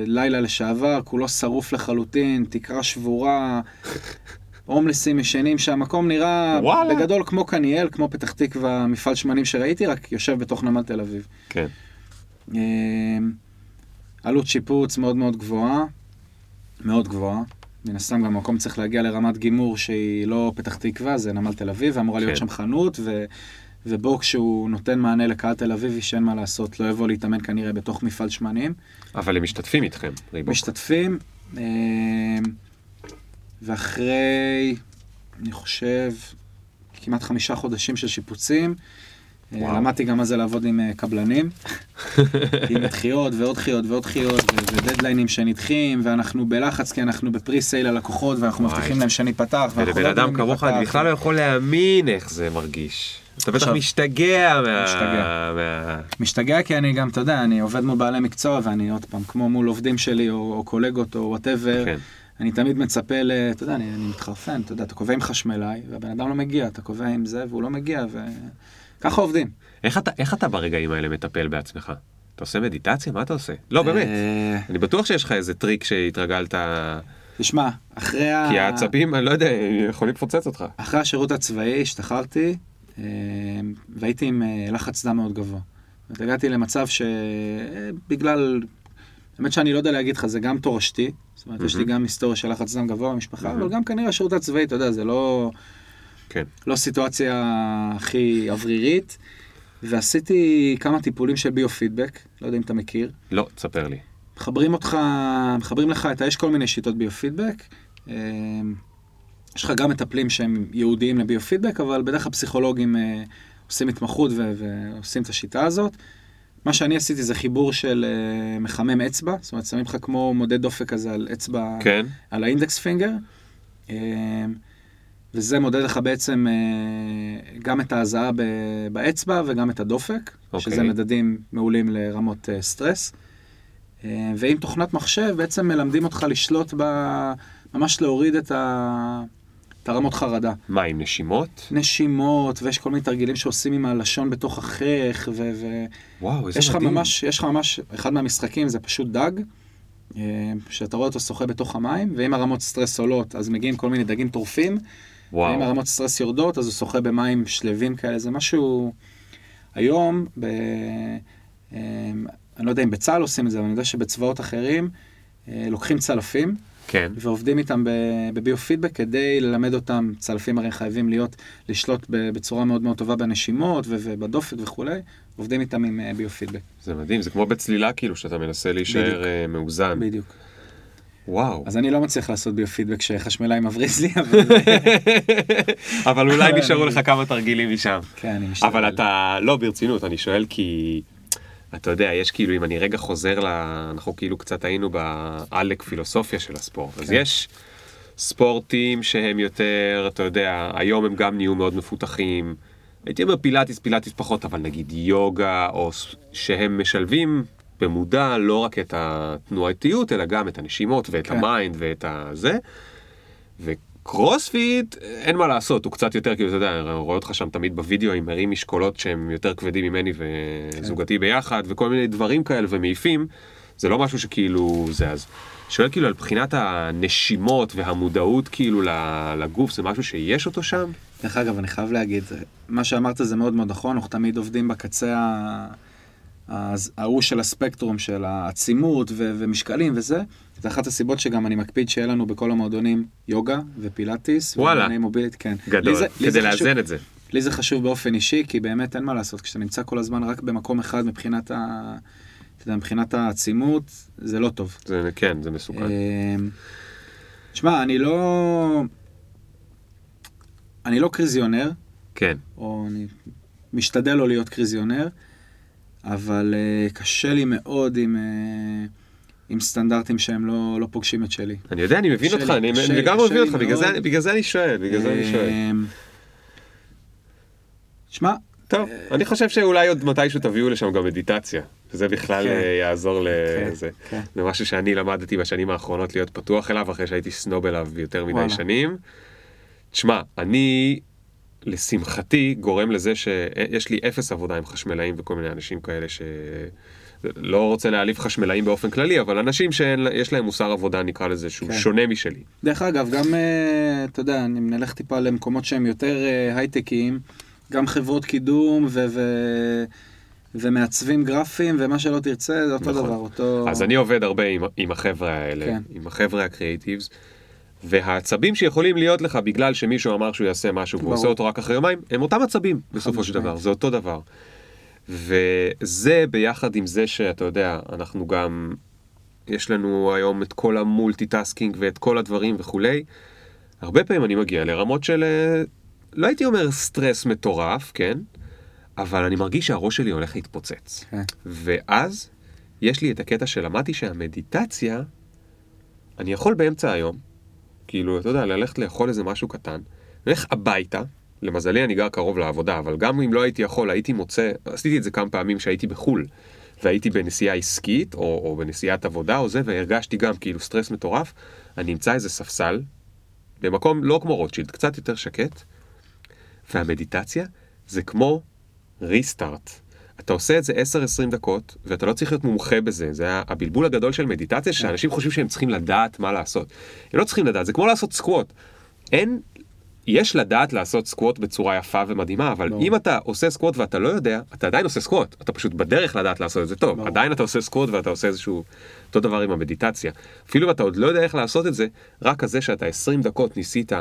לילה לשעבר, כולו שרוף לחלוטין, תקרה שבורה, הומלסים ישנים שהמקום נראה וואלה. בגדול כמו קניאל, כמו פתח תקווה, מפעל שמנים שראיתי, רק יושב בתוך נמל תל אביב. כן. אה, עלות שיפוץ מאוד מאוד גבוהה, מאוד גבוהה. מן הסתם גם המקום צריך להגיע לרמת גימור שהיא לא פתח תקווה, זה נמל תל אביב, ואמורה להיות כן. שם חנות, ו... ובוקס שהוא נותן מענה לקהל תל אביבי שאין מה לעשות, לא יבוא להתאמן כנראה בתוך מפעל שמנים. אבל הם משתתפים איתכם, Reebok. משתתפים, אה, ואחרי, אני חושב, כמעט חמישה חודשים של שיפוצים, וואו. למדתי גם מה זה לעבוד עם אה, קבלנים, עם דחיות ועוד דחיות ועוד דחיות, ו- ודדליינים שנדחים, ואנחנו בלחץ כי אנחנו ב pre-sale ללקוחות, ואנחנו וואי. מבטיחים להם שניפתח. ואנחנו ולבן לא אדם כמוך. אני בכלל לא יכול להאמין איך זה מרגיש. אתה בטח משתגע מה... משתגע. מה... משתגע כי אני גם, אתה יודע, אני עובד מול בעלי מקצוע, ואני עוד פעם, כמו מול עובדים שלי, או, או קולגות, או whatever, כן. אני תמיד מצפה ל... אתה יודע, אני, אני מתחרפן, אתה יודע, אתה קובע עם חשמלאי, והבן אדם לא מגיע, אתה קובע עם זה, והוא לא מגיע, וככה עובדים. איך אתה, איך אתה ברגעים האלה מטפל בעצמך? אתה עושה מדיטציה? מה אתה עושה? לא, באמת. אה, אני בטוח שיש לך איזה טריק שהתרגלת... תשמע, אחרי ה... כי העצבים, אני לא יודע, יכולים לפוצץ אותך. אחרי השירות הצבאי השתחררתי, אה, והייתי עם אה, לחץ דם מאוד גבוה. הגעתי למצב שבגלל, האמת שאני לא יודע להגיד לך, זה גם תורשתי, זאת אומרת, יש לי. גם היסטוריה של לחץ דם גבוה במשפחה. אבל גם כנראה השירות הצבאי, אתה יודע, זה לא, כן. לא סיטואציה הכי אוורירית. ועשיתי כמה טיפולים של ביו-פידבק, לא יודע אם אתה מכיר. לא, תספר לי. מחברים אותך, מחברים לך את ה... יש כל מיני שיטות ביו-פידבק. אה, יש לך גם מטפלים שהם ייעודיים לביו-פידבק, אבל בדרך כלל פסיכולוגים אה, עושים התמחות ו- ועושים את השיטה הזאת. מה שאני עשיתי זה חיבור של אה, מחמם אצבע, זאת אומרת, שמים לך כמו מודד דופק כזה על אצבע, כן? על האינדקס פינגר, וזה מודד לך בעצם אה, גם את ההזעה באצבע וגם את הדופק, אוקיי. שזה מדדים מעולים לרמות אה, סטרס. אה, ועם תוכנת מחשב בעצם מלמדים אותך לשלוט ב... ממש להוריד את, ה... את הרמות חרדה. מה, עם נשימות? נשימות, ויש כל מיני תרגילים שעושים עם הלשון בתוך החייך, ו... ו... וואו, איזה יש מדהים. ממש, יש לך ממש, אחד מהמשחקים זה פשוט דג, שאתה רואה אותו שוחה בתוך המים, ואם הרמות סטרס עולות, אז מגיעים כל מיני דגים טורפים, ואם וואו. הרמות סטרס יורדות, אז הוא שוחה במים שלווים כאלה, זה משהו... היום, ב... אה, אני לא יודע אם בצה"ל עושים את זה, אבל אני יודע שבצבאות אחרים, אה, לוקחים צלפים, כן. ועובדים איתם בביו-פידבק כדי ללמד אותם, צלפים הרי חייבים להיות, לשלוט בצורה מאוד מאוד טובה בנשימות ובדופק וכולי, עובדים איתם עם אה, ביו-פידבק. זה מדהים, זה כמו בצלילה כאילו, שאתה מנסה להישאר בדיוק. מאוזן. בדיוק. וואו. אז אני לא מצליח לעשות ביו-פידבק שחשמלאי מבריז לי, אבל אבל אולי נשארו לך כמה תרגילים משם. כן, אני משתדל. אבל אתה, לא ברצינות, אני שואל כי, אתה יודע, יש כאילו, אם אני רגע חוזר ל... אנחנו כאילו קצת היינו בעלק פילוסופיה של הספורט. אז כן. יש ספורטים שהם יותר, אתה יודע, היום הם גם נהיו מאוד מפותחים. הייתי אומר פילאטיס, פילאטיס פחות, אבל נגיד יוגה, או שהם משלבים במודע לא רק את התנועתיות, אלא גם את הנשימות ואת כן. ה mind ואת הזה. וקרוספיט, אין מה לעשות, הוא קצת יותר, כאילו, אתה יודע, אני רואה אותך שם תמיד בווידאו עם מרים משקולות שהם יותר כבדים ממני וזוגתי ביחד, וכל מיני דברים כאלה ומעיפים, זה לא משהו שכאילו זה אז. שואל כאילו על בחינת הנשימות והמודעות כאילו לגוף, זה משהו שיש אותו שם? דרך אגב, אני חייב להגיד, מה שאמרת זה מאוד מאוד נכון, אנחנו תמיד עובדים בקצה ה- ההוא של הספקטרום של העצימות ו- ומשקלים וזה. זה אחת הסיבות שגם אני מקפיד שיהיה לנו בכל המועדונים יוגה ופילאטיס. וואלה. מובילית, כן. גדול, זה- כדי זה חשוב- לאזן את זה. לי זה חשוב באופן אישי, כי באמת אין מה לעשות, כשאתה נמצא כל הזמן רק במקום אחד מבחינת ה... יודע, מבחינת העצימות, זה לא טוב. זה, כן, זה מסוכן. אמ, שמע, אני לא... אני לא קריזיונר, כן. או אני משתדל לא להיות קריזיונר, אבל uh, קשה לי מאוד עם, uh, עם סטנדרטים שהם לא, לא פוגשים את שלי. אני יודע, אני מבין קשה אותך, אני לגמרי מבין אותך, בגלל. זה- בגלל זה אני שואל, בגלל זה אני שואל. אמ, שמע, טוב, אני חושב שאולי עוד מתישהו תביאו לשם גם מדיטציה. זה בכלל כן. אה, יעזור כן, לזה. כן. זה משהו שאני למדתי בשנים האחרונות להיות פתוח אליו, אחרי שהייתי סנוב אליו יותר מדי וואלה. שנים. תשמע, אני, לשמחתי, גורם לזה שיש לי אפס עבודה עם חשמלאים וכל מיני אנשים כאלה ש... לא רוצה להעליב חשמלאים באופן כללי, אבל אנשים שיש להם מוסר עבודה, נקרא לזה, שהוא כן. שונה משלי. דרך אגב, גם, אה, אתה יודע, אני נלך טיפה למקומות שהם יותר אה, הייטקיים, גם חברות קידום ו... ו... ומעצבים גרפיים ומה שלא תרצה, זה אותו נכון. דבר, אותו... אז אני עובד הרבה עם, עם החבר'ה האלה, כן. עם החבר'ה ה creatives, והעצבים שיכולים להיות לך בגלל שמישהו אמר שהוא יעשה משהו והוא. עושה אותו רק אחרי יומיים, הם אותם עצבים בסופו של. דבר, זה אותו דבר. וזה ביחד עם זה שאתה יודע, אנחנו גם, יש לנו היום את כל ה multitasking ואת כל הדברים וכולי, הרבה פעמים אני מגיע לרמות של, אה, לא הייתי אומר סטרס מטורף, כן? אבל אני מרגיש שהראש שלי הולך להתפוצץ. כן. ואז יש לי את הקטע שלמדתי שהמדיטציה, אני יכול באמצע היום, כאילו, אתה יודע, ללכת לאכול איזה משהו קטן, ללך הביתה, למזלי אני גר קרוב לעבודה, אבל גם אם לא הייתי יכול, הייתי מוצא, עשיתי את זה כמה פעמים שהייתי בחו"ל, והייתי בנסיעה עסקית, או, או בנסיעת עבודה או זה, והרגשתי גם כאילו סטרס מטורף, אני אמצא איזה ספסל, במקום לא כמו רוטשילד, קצת יותר שקט, והמדיטציה זה כמו restart. אתה עושה את זה 10-20 דקות, ואתה לא צריך להיות מומחה בזה, זה הבלבול הגדול של מדיטציה, שאנשים חושבים שהם צריכים לדעת מה לעשות. הם לא צריכים לדעת, זה כמו לעשות squat. אין, יש לדעת לעשות squat בצורה יפה ומדהימה, אבל ברור. אם אתה עושה squat ואתה לא יודע, אתה עדיין עושה squat, אתה פשוט בדרך לדעת לעשות את זה טוב, ברור. עדיין אתה עושה squat ואתה עושה איזשהו, אותו דבר עם המדיטציה. אפילו אם אתה עוד לא יודע איך לעשות את זה, רק הזה שאתה 20 דקות ניסית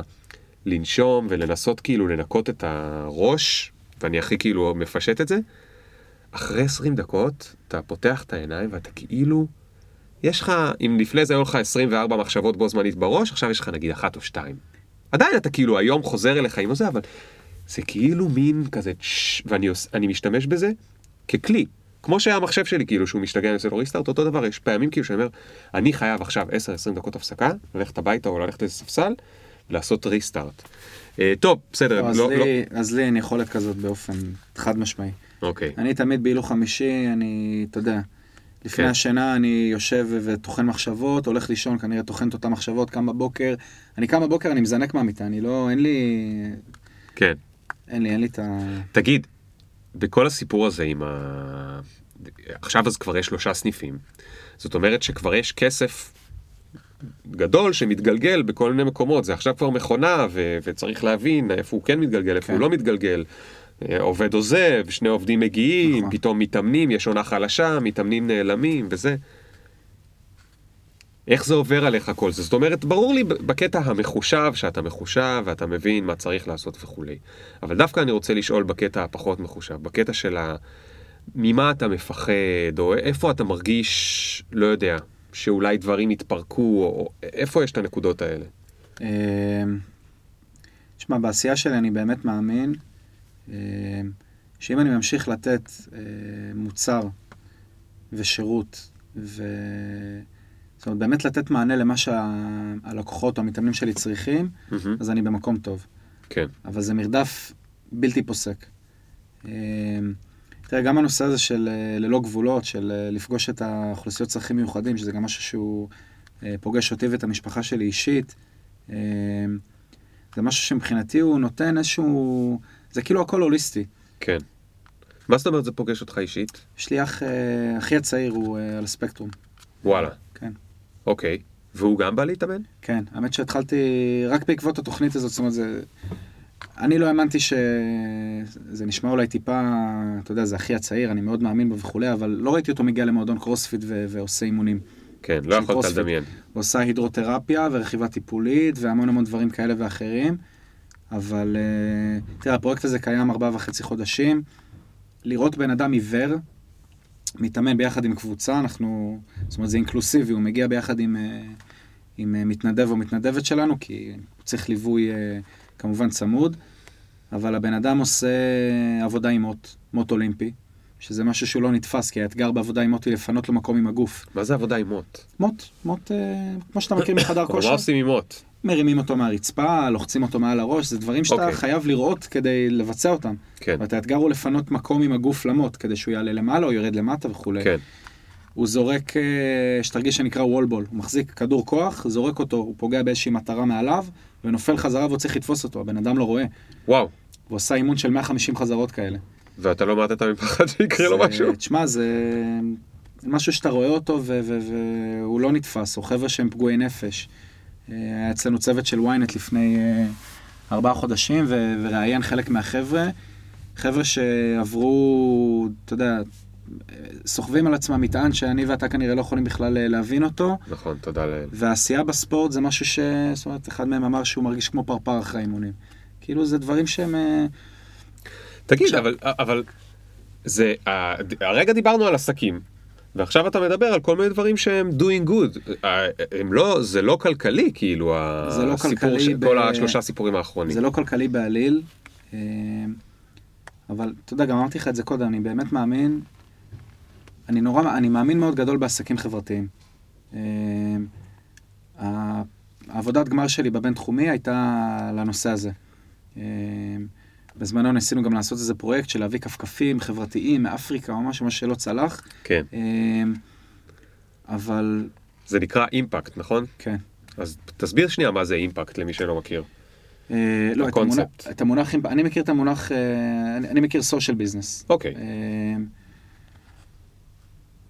לנשום ולנסות כאילו לנקות את הראש, ואני הכי כאילו מפשט את זה, אחרי 20 דקות אתה פותח את העיניים ואתה כאילו, יש לך, אם לפני זה היו לך 24 מחשבות בו זמנית בראש, עכשיו יש לך נגיד אחת או שתיים. עדיין אתה כאילו היום חוזר אליך עם זה, אבל זה כאילו מין כזה, צ'ש, ואני משתמש בזה ככלי. כמו שהמחשב שלי כאילו שהוא משתגע אני עושה לו ריסטארט, אותו דבר, יש פעמים כאילו שאני אומר, אני חייב עכשיו 10-20 דקות הפסקה, ללכת הביתה או ללכת לאיזה ספסל, לעשות ריסטארט. אה, טוב, בסדר, לא, אז, לא, אז לי אין יכולת כזאת באופן חד משמעי. אוקיי, אני תמיד בהילוך חמישי, אני, אתה יודע, לפני כן. השינה אני יושב וטוחן מחשבות, הולך לישון, כנראה טוחן את אותן מחשבות, קם בבוקר. אני קם בבוקר, אני מזנק מהמיטה, אני לא, אין לי, כן. אין לי, אין לי את ה... תגיד, בכל הסיפור הזה עם ה... עכשיו אז כבר יש שלושה סניפים. זאת אומרת שכבר יש כסף גדול שמתגלגל בכל מיני מקומות. זה עכשיו כבר מכונה ו... וצריך להבין איפה הוא כן מתגלגל, איפה כן. הוא לא מתגלגל. אה, עובד עוזב, שני עובדים מגיעים, נכון. פתאום מתאמנים, יש עונה חלשה, מתאמנים נעלמים וזה. איך זה עובר עליך כל זה? זאת אומרת, ברור לי בקטע המחושב, שאתה מחושב ואתה מבין מה צריך לעשות וכולי. אבל דווקא אני רוצה לשאול בקטע הפחות מחושב, בקטע של ה... ממה אתה מפחד, או איפה אתה מרגיש, לא יודע, שאולי דברים יתפרקו, או איפה יש את הנקודות האלה? אמ, תשמע, בעשייה שלי אני באמת מאמין אמ, שאם אני ממשיך לתת אה, מוצר ושירות, ו... זאת אומרת, באמת לתת מענה למה שהלקוחות או המתאמנים שלי צריכים, מהמם, אז אני במקום טוב. כן, אבל זה מרדף בלתי פוסק. אמ, תראה, גם הנושא הזה של אה, ללא גבולות, של אה, לפגוש את האוכלוסיות צרכים מיוחדים, שזה גם משהו שהוא אה, פוגש אותי ואת המשפחה שלי אישית, אמ, זה משהו שמבחינתי הוא נותן איזשהו... זה כאילו הכל הוליסטי. כן. מה זאת אומרת זה פוגש אותך אישית? יש לי אח, אה, אחי הצעיר הוא אה, על הספקטרום. וואלה. כן. אוקיי. והוא גם בא להתאמן? כן, האמת שהתחלתי רק בעקבות התוכנית הזאת, זאת אומרת, זה... אני לא האמנתי שזה נשמע אולי טיפה, אתה יודע, זה אחי הצעיר, אני מאוד מאמין בו וכולי, אבל לא ראיתי אותו מגיע למועדון קרוספיט ו- ועושה אימונים. כן, לא יכולת. לדמיין. הוא עושה הידרותרפיה ורכיבה טיפולית והמון המון דברים כאלה ואחרים, אבל אה, תראה, הפרויקט הזה קיים ארבעה וחצי חודשים. לראות בן אדם עיוור, מתאמן ביחד עם קבוצה, אנחנו, זאת אומרת, זה אינקלוסיבי, הוא מגיע ביחד עם, אה, עם אה, מתנדב או מתנדבת שלנו, כי הוא צריך ליווי כמובן צמוד, אבל הבן אדם עושה עבודה עם מוט, מוט אולימפי, שזה משהו שהוא לא נתפס, כי האתגר בעבודה עם מוט היא לפנות לו מקום עם הגוף. מה זה עבודה עם מוט? מוט, מוט, כמו שאתה מכיר מחדר אבל מה כושר, עושים עם מוט? מרימים אותו מהרצפה, לוחצים אותו מעל הראש, זה דברים שאתה אוקיי. חייב לראות כדי לבצע אותם. כן, ואת האתגר הוא לפנות מקום עם הגוף למוט, כדי שהוא יעלה למעלה או ירד למטה וכולי. כן. הוא זורק, אה, יש תרגיל שנקרא וולבול, הוא מחזיק כדור כוח, זורק אותו, הוא פוגע באיזושהי מטרה מעליו, ונופל חזרה והוא צריך לתפוס אותו, הבן אדם לא רואה. וואו. הוא עשה אימון של 150 חזרות כאלה. ואתה לא מעטת מפחד שיקרה לו משהו? תשמע, זה משהו שאתה רואה אותו והוא לא נתפס, או חבר'ה שהם פגועי נפש. אה, היה אצלנו צוות של ynet לפני אה, ארבעה חודשים, וראיין חלק מהחבר'ה, חבר'ה שעברו, אתה יודע, אה, סוחבים על עצמם מטען שאני ואתה כנראה לא יכולים בכלל להבין אותו, נכון, תודה לאל. והעשייה בספורט זה משהו ש... זאת אומרת, אחד מהם אמר שהוא מרגיש כמו פרפר אחרי האימונים. כאילו זה דברים שהם... תגיד, עכשיו- אבל, אבל זה, הרגע דיברנו על עסקים, ועכשיו אתה מדבר על כל מיני דברים שהם doing good. ה- הם לא, זה לא כלכלי, כאילו, זה לא הסיפור כלכלי של ב- כל השלושה סיפורים האחרונים. זה לא כלכלי בעליל, אה, אבל אתה יודע, גם אמרתי לך את זה קודם, אני באמת מאמין, אני נורא, אני מאמין מאוד גדול בעסקים חברתיים. אה, העבודת גמר שלי בבינתחומי הייתה לנושא הזה. בזמנו ניסינו גם לעשות איזה פרויקט של להביא כפכפים חברתיים מאפריקה או משהו, מה שלא צלח. כן. אמ, אבל זה נקרא אימפקט, נכון? כן. אז תסביר שנייה מה זה אימפקט למי שלא מכיר. אה, לא, את המונח, הקונספט. את המונח, אני מכיר את המונח, אה, אני, אני מכיר סושיאל ביזנס. אוקיי.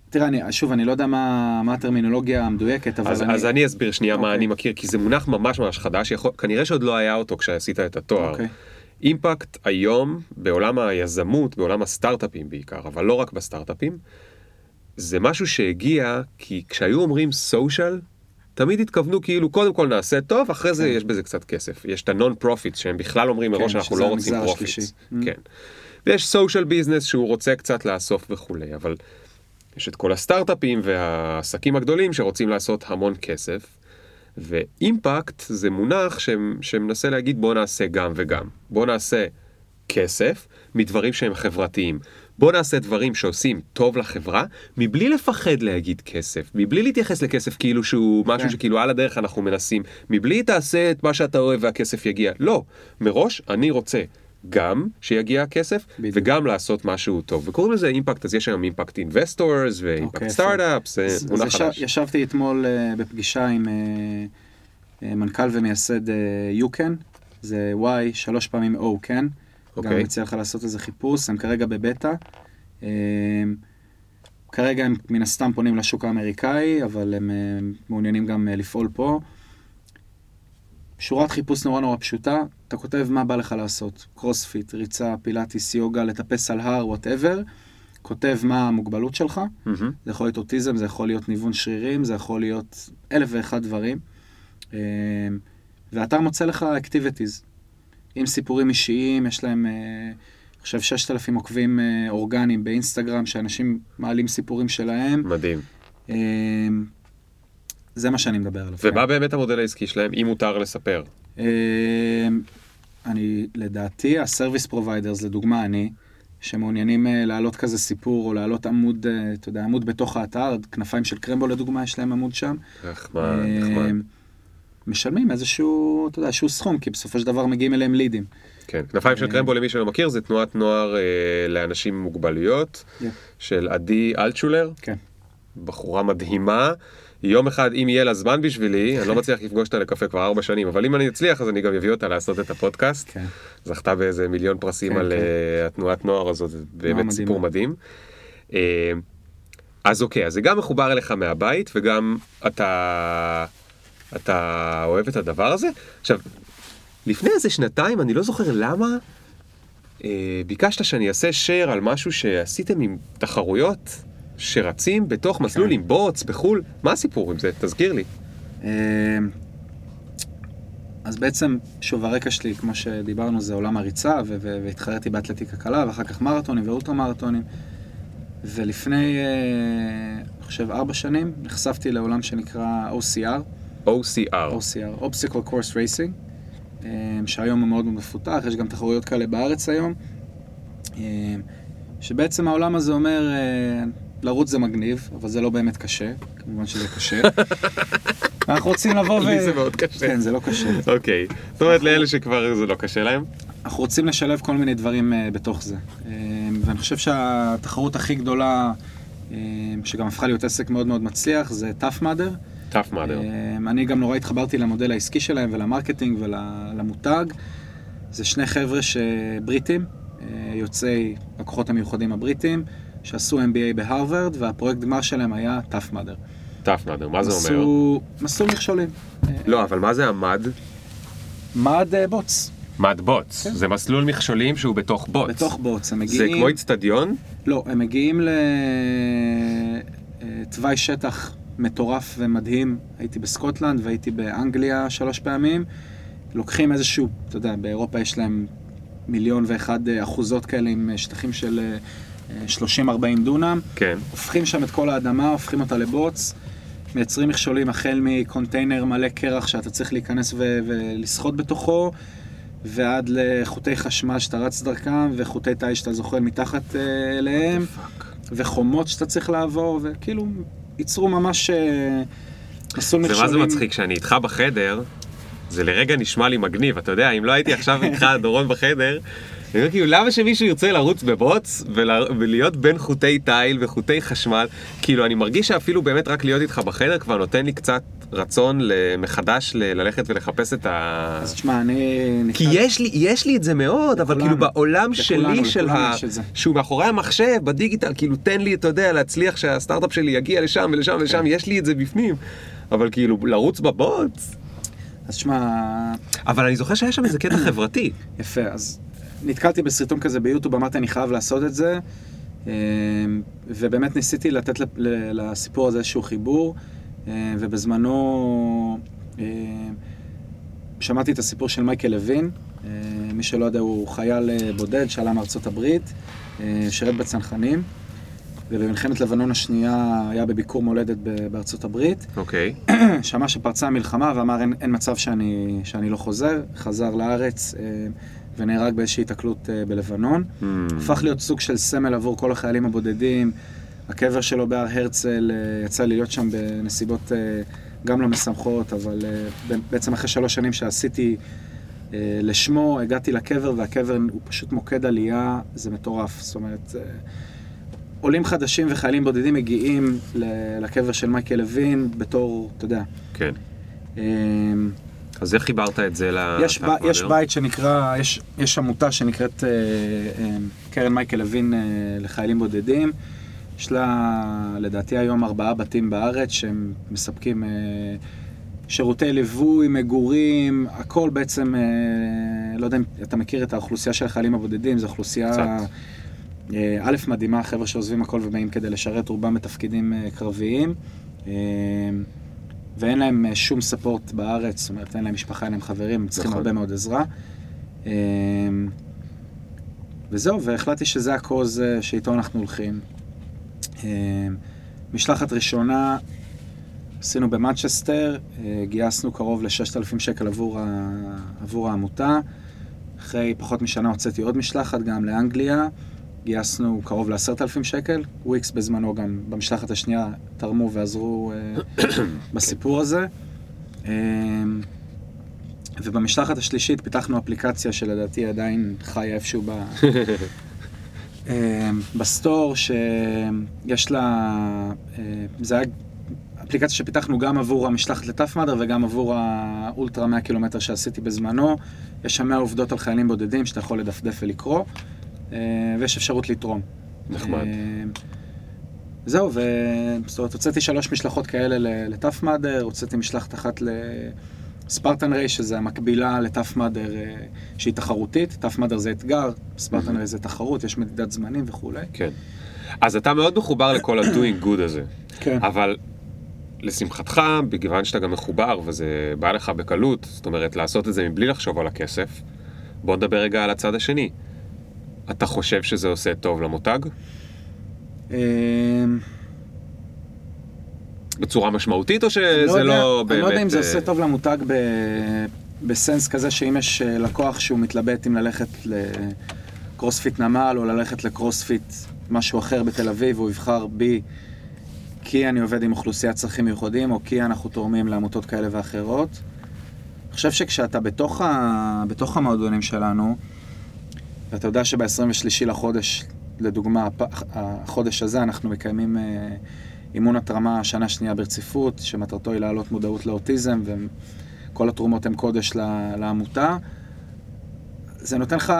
תראה, אני, שוב, אני לא יודע מה, מה הטרמינולוגיה המדויקת, אבל אז, אני... אז אני אסביר שנייה מה אוקיי. אני מכיר, כי זה מונח ממש ממש חדש, יכול, כנראה שעוד לא היה אותו כשעשית את התואר. אוקיי. אימפקט היום, בעולם היזמות, בעולם הסטארט-אפים בעיקר, אבל לא רק בסטארט-אפים, זה משהו שהגיע כי כשהיו אומרים social, תמיד התכוונו כאילו קודם כל נעשה טוב, אחרי זה כן. יש בזה קצת כסף. יש את ה non-profit שהם בכלל אומרים מראש כן, אנחנו לא רוצים profit. כן. ויש social business שהוא רוצה קצת לאסוף וכולי, אבל יש את כל הסטארט-אפים והעסקים הגדולים שרוצים לעשות המון כסף, ו impact זה מונח ש... שמנסה להגיד בוא נעשה גם וגם. בוא נעשה כסף מדברים שהם חברתיים. בוא נעשה דברים שעושים טוב לחברה, מבלי לפחד להגיד כסף, מבלי להתייחס לכסף כאילו שהוא משהו כן. שכאילו על הדרך אנחנו מנסים, מבלי תעשה את מה שאתה אוהב והכסף יגיע. לא, מראש אני רוצה גם שיגיע הכסף, בדיוק. וגם לעשות משהו טוב. וקוראים לזה impact, אז יש היום impact investors ו impact אוקיי, סטארט-אפ, זה מונח חדש. ישבתי אתמול אה, בפגישה עם אה, מנכ"ל ומייסד YOOOcan, זה Y, שלוש פעמים O, כן? גם אוקיי. מציע לך לעשות איזה חיפוש, הם כרגע בבטא. אה, כרגע הם מן הסתם פונים לשוק האמריקאי, אבל הם אה, מעוניינים גם אה, לפעול פה. שורת חיפוש נורא נורא פשוטה, אתה כותב מה בא לך לעשות, קרוספיט, ריצה, פילאטיס, יוגה, לטפס על הר, whatever, כותב מה המוגבלות שלך, מהמם. זה יכול להיות אוטיזם, זה יכול להיות ניוון שרירים, זה יכול להיות אלף ואחד דברים. אה, והאתר מוצא לך activities. עם סיפורים אישיים, יש להם, אה, אני חושב, 6,000 עוקבים אה, אורגניים באינסטגרם, שאנשים מעלים סיפורים שלהם. מדהים. אה, זה מה שאני מדבר עליו. ומה באמת המודל העסקי שלהם, אם מותר לספר? אה, אני, לדעתי, ה service providers, לדוגמה אני, שמעוניינים אה, להעלות כזה סיפור, או להעלות עמוד, אה, אתה יודע, עמוד בתוך האתר, כנפיים של קרמבו לדוגמה, יש להם עמוד שם. נחמד, אה, נחמד. משלמים איזשהו, אתה יודע, איזשהו סכום, כי בסופו של דבר מגיעים אליהם לידים. כן, כנפיים של אה, קרמבו למי שלא מכיר זה תנועת נוער אה, לאנשים עם מוגבלויות Yeah. של עדי אלטשולר, כן. בחורה מדהימה. יום אחד אם יהיה לה זמן בשבילי, אני לא מצליח לפגוש אותה לקפה כבר ארבע שנים, אבל אם אני אצליח אז אני גם אביא אותה לעשות את הפודקאסט. כן. זכתה באיזה מיליון פרסים כן, על כן. אה, התנועת נוער הזאת, זה באמת. סיפור מדהים. אה, אז אוקיי, אז זה גם מחובר אליך מהבית וגם אתה, אתה אוהב את הדבר הזה. עכשיו, לפני איזה שנתיים, אני לא זוכר למה, אה, ביקשת שאני אעשה share על משהו שעשיתם עם תחרויות שרצים בתוך מסלול כן. עם בוץ בחו"ל. מה הסיפור עם זה? תזכיר לי. אה, אז בעצם, שוב, הרקע שלי, כמו שדיברנו, זה עולם הריצה, והתחרתי באתלטיקה קלה, ואחר כך מרתונים ואולטרה מרתונים. ולפני, אה, אני חושב, ארבע שנים, נחשפתי לעולם שנקרא OCR, OCR. OCR, Obstacle Course Racing, אה, שהיום הוא מאוד מאוד מפותח, יש גם תחרויות כאלה בארץ היום, אה, שבעצם העולם הזה אומר, אה, לרוץ זה מגניב, אבל זה לא באמת קשה, כמובן שזה קשה. אנחנו רוצים לבוא ו... לי זה מאוד קשה. כן, זה לא קשה. אוקיי. זאת אומרת לאלה שכבר זה לא קשה להם? אנחנו רוצים לשלב כל מיני דברים אה, בתוך זה. אה, ואני חושב שהתחרות הכי גדולה, אה, שגם הפכה להיות עסק מאוד מאוד מצליח, זה Tough Mudder. Tough Mudder. אני גם נורא התחברתי למודל העסקי שלהם ול marketing ולמותג. זה שני חבר'ה שבריטים, יוצאי הכוחות המיוחדים הבריטים, שעשו MBA בהרווארד, והפרויקט גמר שלהם היה Tough Mudder. Tough Mudder, מה זה אומר? עשו מסלול מכשולים. אה, לא, אבל מה זה המד? מד אה, בוץ, מד בוץ. כן. זה מסלול מכשולים שהוא בתוך בוץ. בתוך בוץ. הם זה מגיעים... כמו איצטדיון? לא, הם מגיעים לתוואי שטח מטורף ומדהים. הייתי בסקוטלנד והייתי באנגליה שלוש פעמים. לוקחים איזשהו, אתה יודע, באירופה יש להם מיליון ואחד אה, אחוזות כאלה עם אה, שטחים של אה, 30-40 דונם. כן. הופכים שם את כל האדמה, הופכים אותה לבוץ. מייצרים מכשולים החל מקונטיינר מלא קרח שאתה צריך להיכנס ו- ולשחות בתוכו, ועד לחוטי חשמל שאתה רץ דרכם, וחוטי תיל שאתה זוחל מתחת אה, אליהם, וחומות שאתה צריך לעבור, וכאילו ייצרו ממש אה, מסלול זה מכשולים. מה זה מצחיק שאני איתך בחדר, זה לרגע נשמע לי מגניב, אתה יודע, אם לא הייתי עכשיו איתך, דורון בחדר, כאילו, למה שמישהו ירצה לרוץ בבוץ ולה- ולהיות בין חוטי תיל וחוטי חשמל? כאילו, אני מרגיש שאפילו באמת רק להיות איתך בחדר כבר נותן לי קצת רצון מחדש ל- ללכת ולחפש את ה... אז תשמע, אני... כי יש לי, יש לי את זה מאוד, אבל לכולנו. כאילו בעולם לכולנו, שלי של ה... שהוא מאחורי המחשב, בדיגיטל, כאילו תן לי, אתה יודע, להצליח שהסטארט-אפ שלי יגיע לשם ולשם ולשם, יש לי את זה בפנים. אבל כאילו, לרוץ בבוץ? אז תשמע, אבל אני זוכר שהיה שם איזה קטע חברתי. יפה, אז נתקלתי בסרטון כזה ביוטיוב, אמרתי אני חייב לעשות את זה, אה, ובאמת ניסיתי לתת לסיפור הזה איזשהו חיבור, אה, ובזמנו אה, שמעתי את הסיפור של מייקל לוין, מי שלא יודע הוא חייל אה, בודד שעלה מארצות הברית, שירת בצנחנים, ובמלחמת לבנון השנייה היה בביקור מולדת בארצות הברית. אוקיי. שמע שפרצה המלחמה ואמר אין, אין מצב שאני, שאני לא חוזר, חזר לארץ אה, ונהרג באיזושהי התקלות אה, בלבנון. Hmm. הפך להיות סוג של סמל עבור כל החיילים הבודדים. הקבר שלו בהר הרצל, אה, יצא לי להיות שם בנסיבות אה, גם לא משמחות, אבל בעצם אחרי שלוש שנים שעשיתי לשמו, הגעתי לקבר והקבר הוא פשוט מוקד עלייה, זה מטורף. זאת אומרת, עולים חדשים וחיילים בודדים מגיעים לקבר של מייקל לוין בתור, אתה יודע, כן. אז איך חיברת את זה. יש, ב, יש בית שנקרא, יש, יש עמותה שנקראת אה, אה, קרן מייקל לוין אה, לחיילים בודדים. יש לה לדעתי היום ארבעה בתים בארץ שהם מספקים אה, שירותי ליווי, מגורים, הכל בעצם, אה, לא יודע אם אתה מכיר את האוכלוסייה של החיילים הבודדים, זו אוכלוסייה קצת. אה, א', מדהימה, חבר'ה שעוזבים הכל ובאים כדי לשרת, רובם בתפקידים אה, קרביים. ואין להם אה, שום ספורט בארץ, זאת אומרת, אין להם משפחה, אין להם חברים, הם צריכים נכון. הרבה מאוד עזרה. אה, וזהו, והחלטתי שזה הקוז שאיתו אנחנו הולכים. אה, משלחת ראשונה עשינו במנצ'סטר, אה, גייסנו קרוב ל-6,000 שקל עבור, ה... עבור העמותה. אחרי פחות משנה הוצאתי עוד משלחת גם לאנגליה, גייסנו קרוב ל-10,000 שקל. וויקס בזמנו גם במשלחת השנייה תרמו ועזרו אה, בסיפור הזה. אה, ובמשלחת השלישית פיתחנו אפליקציה שלדעתי עדיין חיה איפשהו ב... אה, בסטור, שיש לה... אה, זה היה אפליקציה שפיתחנו גם עבור המשלחת לטף מדר וגם עבור האולטרה 100 קילומטר שעשיתי בזמנו. יש שם 100 עובדות על חיילים בודדים שאתה יכול לדפדף ולקרוא, ויש אפשרות לתרום. נחמד. אה, זהו. זאת אומרת, הוצאתי שלוש משלחות כאלה ל- לטף מאדר, הוצאתי משלחת אחת לספרטן ריי, שזה המקבילה לטף מאדר אה, שהיא תחרותית. טף מאדר זה אתגר, ספרטן ריי זה תחרות, יש מדידת זמנים וכולי. כן. אז אתה מאוד מחובר לכל ה-doing good הזה. כן. אבל לשמחתך, בגלל שאתה גם מחובר וזה בא לך בקלות, זאת אומרת לעשות את זה מבלי לחשוב על הכסף, בוא נדבר רגע על הצד השני. אתה חושב שזה עושה טוב למותג? אה, בצורה משמעותית או אני שזה יודע- לא באמת... אני לא יודע אם זה אה, עושה טוב למותג ב... בסנס כזה שאם יש אה, לקוח שהוא מתלבט אם ללכת לקרוספיט נמל או ללכת לקרוספיט משהו אחר בתל אביב, הוא יבחר בי כי אני עובד עם אוכלוסיית צרכים מיוחדים או כי אנחנו תורמים לעמותות כאלה ואחרות. אני חושב שכשאתה בתוך, ה... בתוך המועדונים שלנו, ואתה יודע שב-23 לחודש, לדוגמה, החודש הזה אנחנו מקיימים אה, אימון התרמה שנה שנייה ברציפות, שמטרתו היא להעלות מודעות לאוטיזם, וכל התרומות הן קודש לעמותה. זה נותן לך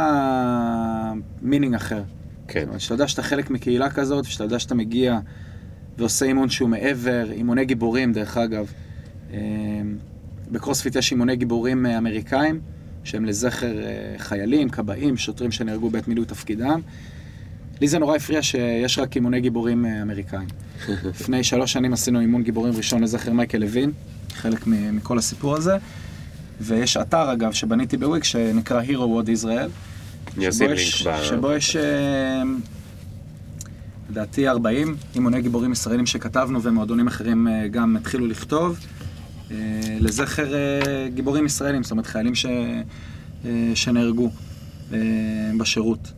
meaning אחר. כן. זאת אומרת, שאתה יודע שאתה חלק מקהילה כזאת, ושאתה יודע שאתה מגיע ועושה אימון שהוא מעבר, אימוני גיבורים דרך אגב. אה, בקרוספיט יש אימוני גיבורים אה, אמריקאים, שהם לזכר אה, חיילים, כבאים, שוטרים שנהרגו בעת מילוי תפקידם. לי זה נורא הפריע שיש רק אימוני גיבורים אה, אמריקאים. לפני שלוש שנים עשינו אימון גיבורים ראשון לזכר מייקל לוין, חלק מכל הסיפור הזה. ויש אתר אגב שבניתי בוויק שנקרא Hero WOD Israel. אני אשים לינק ב... שבו יש, אה, לדעתי 40 אימוני גיבורים ישראלים שכתבנו ומועדונים אחרים גם התחילו לכתוב, לזכר אה, גיבורים ישראלים, זאת אומרת חיילים ש, אה, שנהרגו אה, בשירות.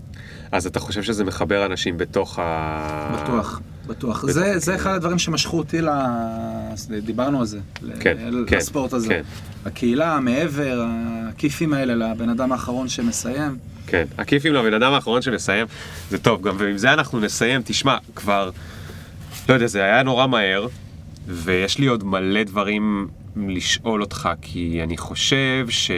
אז אתה חושב שזה מחבר אנשים בתוך ה... בטוח. בטוח. זה, זה אחד הדברים שמשכו אותי, ל... דיברנו על זה, כן, ל- כן, לספורט הזה. כן. הקהילה, מעבר, הכיפים האלה לבן אדם האחרון שמסיים. כן, הכיפים לבן אדם האחרון שמסיים, זה טוב, גם ועם זה אנחנו נסיים, תשמע, כבר, לא יודע, זה היה נורא מהר, ויש לי עוד מלא דברים לשאול אותך, כי אני חושב ש...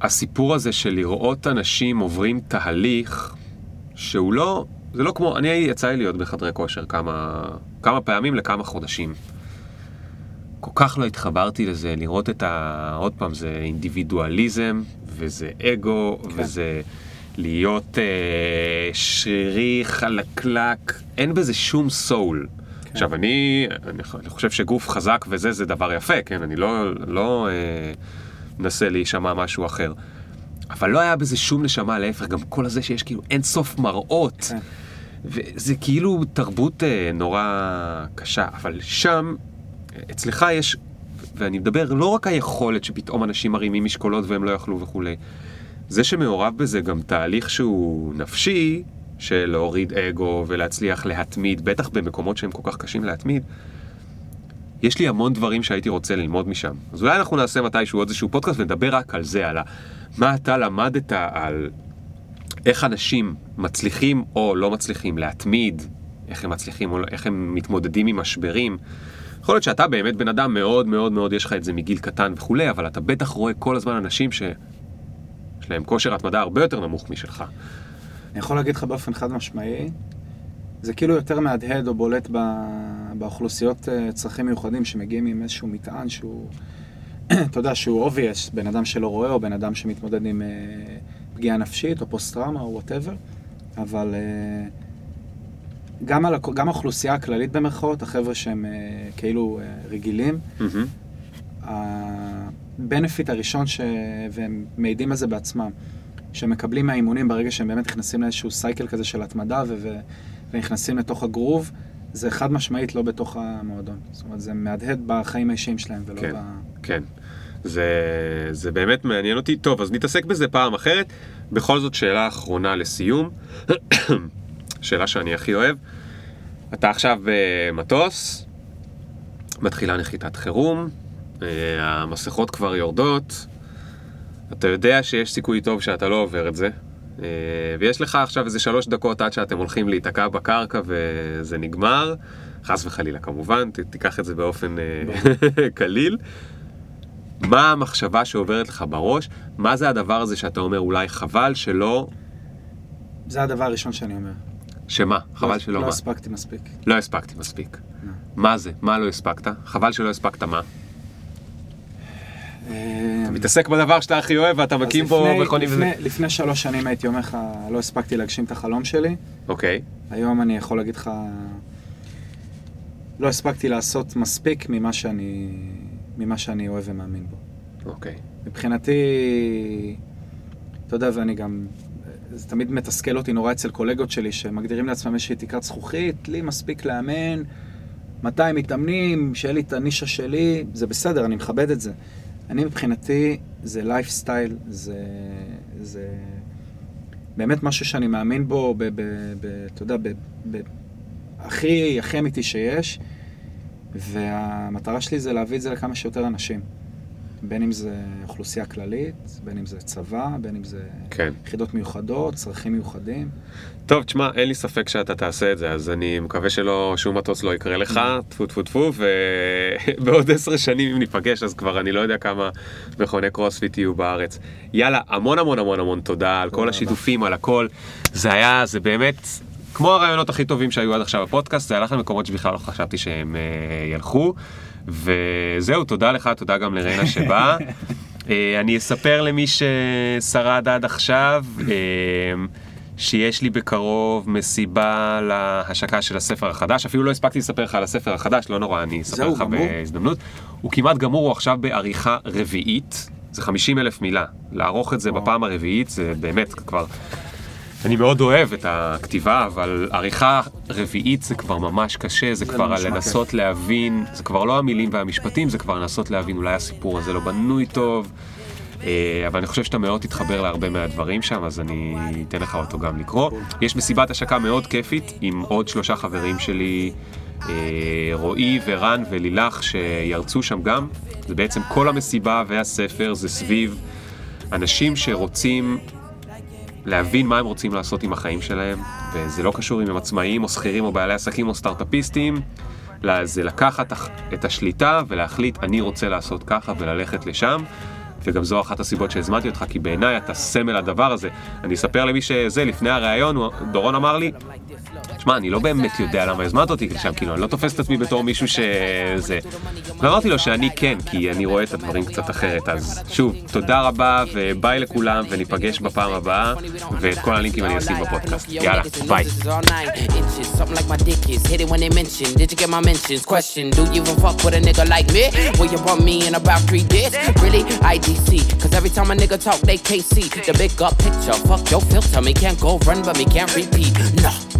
הסיפור הזה של לראות אנשים עוברים תהליך שהוא לא, זה לא כמו, אני יצא לי להיות בחדרי כושר כמה, כמה פעמים לכמה חודשים. כל כך לא התחברתי לזה, לראות את ה... עוד פעם, זה אינדיבידואליזם, וזה אגו, כן. וזה להיות אה, שרירי, חלקלק, אין בזה שום סול. כן. עכשיו, אני, אני, חושב שגוף חזק וזה, זה דבר יפה, כן? אני לא, לא אה, מנסה להישמע משהו אחר. אבל לא היה בזה שום נשמה, להפך, גם כל הזה שיש כאילו אין סוף מראות. כן. וזה כאילו תרבות אה, נורא קשה, אבל שם אצלך יש, ואני מדבר לא רק היכולת שפתאום אנשים מרימים משקולות והם לא יכלו וכולי, זה שמעורב בזה גם תהליך שהוא נפשי, של להוריד אגו ולהצליח להתמיד, בטח במקומות שהם כל כך קשים להתמיד, יש לי המון דברים שהייתי רוצה ללמוד משם. אז אולי אנחנו נעשה מתישהו עוד איזשהו פודקאסט ונדבר רק על זה, על מה אתה למדת על איך אנשים מצליחים או לא מצליחים להתמיד, איך הם מצליחים או לא, איך הם מתמודדים עם משברים. יכול להיות שאתה באמת בן אדם מאוד מאוד מאוד, יש לך את זה מגיל קטן וכולי, אבל אתה בטח רואה כל הזמן אנשים שיש להם כושר התמדה הרבה יותר נמוך משלך. אני יכול להגיד לך באופן חד משמעי, זה כאילו יותר מהדהד או בולט באוכלוסיות אה, צרכים מיוחדים שמגיעים עם איזשהו מטען שהוא, אתה יודע, שהוא obvious, בן אדם שלא רואה או בן אדם שמתמודד עם אה, פגיעה נפשית או פוסט-טראומה או whatever, אבל... אה, גם, על, גם האוכלוסייה הכללית במרכאות, החבר'ה שהם כאילו רגילים, mm-hmm. הבנפיט הראשון, ש... והם מעידים על זה בעצמם, שהם מקבלים מהאימונים ברגע שהם באמת נכנסים לאיזשהו סייקל כזה של התמדה ו... ו... ונכנסים לתוך הגרוב, זה חד משמעית לא בתוך המועדון. זאת אומרת, זה מהדהד בחיים האישיים שלהם ולא כן, ב... כן. זה, זה באמת מעניין אותי. טוב, אז נתעסק בזה פעם אחרת. בכל זאת, שאלה אחרונה לסיום. שאלה שאני הכי אוהב. אתה עכשיו במטוס, מתחילה נחיתת חירום, אה, המסכות כבר יורדות, אתה יודע שיש סיכוי טוב שאתה לא עובר את זה, אה, ויש לך עכשיו איזה שלוש דקות עד שאתם הולכים להיתקע בקרקע וזה נגמר, חס וחלילה כמובן, תיקח את זה באופן אה, קליל. מה המחשבה שעוברת לך בראש? מה זה הדבר הזה שאתה אומר אולי חבל שלא... זה הדבר הראשון שאני אומר. שמה? חבל שלא לא מה? לא הספקתי מספיק. לא הספקתי מספיק. לא. מה זה? מה לא הספקת? חבל שלא הספקת מה? אה, אתה מתעסק בדבר שאתה הכי אוהב ואתה מקים לפני- מכונים וזה. לפני- לפני שלוש שנים הייתי אומר לך, לא הספקתי להגשים את החלום שלי. אוקיי. היום אני יכול להגיד לך, לא הספקתי לעשות מספיק ממה שאני, ממה שאני אוהב ומאמין בו. אוקיי. מבחינתי, אתה יודע, ואני גם, זה תמיד מתסכל אותי נורא אצל קולגות שלי שמגדירים לעצמם איזושהי תקרת זכוכית, לי מספיק לאמן, 200 מתאמנים, שיהיה לי את הנישה שלי, זה בסדר, אני מכבד את זה. אני מבחינתי, זה לייפסטייל, זה, זה באמת משהו שאני מאמין בו, ב, ב, ב, אתה יודע, ב, ב, הכי, הכי אמיתי שיש, והמטרה שלי זה להביא את זה לכמה שיותר אנשים. בין אם זה אוכלוסייה כללית, בין אם זה צבא, בין אם זה כן. יחידות מיוחדות, צרכים מיוחדים. טוב, תשמע, אין לי ספק שאתה תעשה את זה, אז אני מקווה שלא, שום מטוס לא יקרה לך, טפו טפו טפו, ובעוד עשר שנים אם ניפגש, אז כבר אני לא יודע כמה מכוני קרוספיט יהיו בארץ. יאללה, המון המון המון המון תודה על כל. השיתופים, על הכל. זה היה, זה באמת, כמו הרעיונות הכי טובים שהיו עד עכשיו בפודקאסט, זה הלך למקומות שבכלל לא חשבתי שהם אה, ילכו. וזהו, תודה לך, תודה גם לריינה שבאה. אה, אני אספר למי ששרד עד עכשיו, אה, שיש לי בקרוב מסיבה להשקה של הספר החדש, אפילו לא הספקתי לספר לך על הספר החדש, לא נורא, אני אספר לך גמור. בהזדמנות. הוא כמעט גמור, הוא עכשיו בעריכה רביעית, זה 50 אלף מילה. לערוך את זה וואו. בפעם הרביעית, זה באמת כבר... אני מאוד אוהב את הכתיבה, אבל עריכה רביעית זה כבר ממש קשה, זה זה כבר לנסות להבין, זה כבר לא המילים והמשפטים, זה כבר לנסות להבין, אולי הסיפור הזה לא בנוי טוב. אה, אבל אני חושב שאתה מאוד תתחבר להרבה מהדברים שם, אז אני אתן לך אותו גם לקרוא. יש מסיבת השקה מאוד כיפית עם עוד שלושה חברים שלי, אה, רועי ורן ולילך, שירצו שם גם. זה בעצם כל המסיבה והספר זה סביב אנשים שרוצים להבין מה הם רוצים לעשות עם החיים שלהם, וזה לא קשור אם הם עצמאיים או שכירים או בעלי עסקים או סטארט-אפיסטים, זה לקחת את השליטה ולהחליט אני רוצה לעשות ככה וללכת לשם. וגם זו אחת הסיבות שהזמנתי אותך, כי בעיניי אתה סמל הדבר הזה. אני אספר למי שזה, לפני הראיון, דורון אמר לי, שמע, אני לא באמת יודע למה הזמנת אותי לשם, כאילו, אני לא תופס את עצמי בתור מישהו שזה... ואמרתי לו שאני כן, כי אני רואה את הדברים קצת אחרת. אז שוב, תודה רבה וביי לכולם, וניפגש בפעם הבאה, ואת כל הלינקים אני אשים בפודקאסט. יאללה, ביי. Talk, they can't see the big up picture. Fuck your filter, me can't go run, but me can't repeat. No.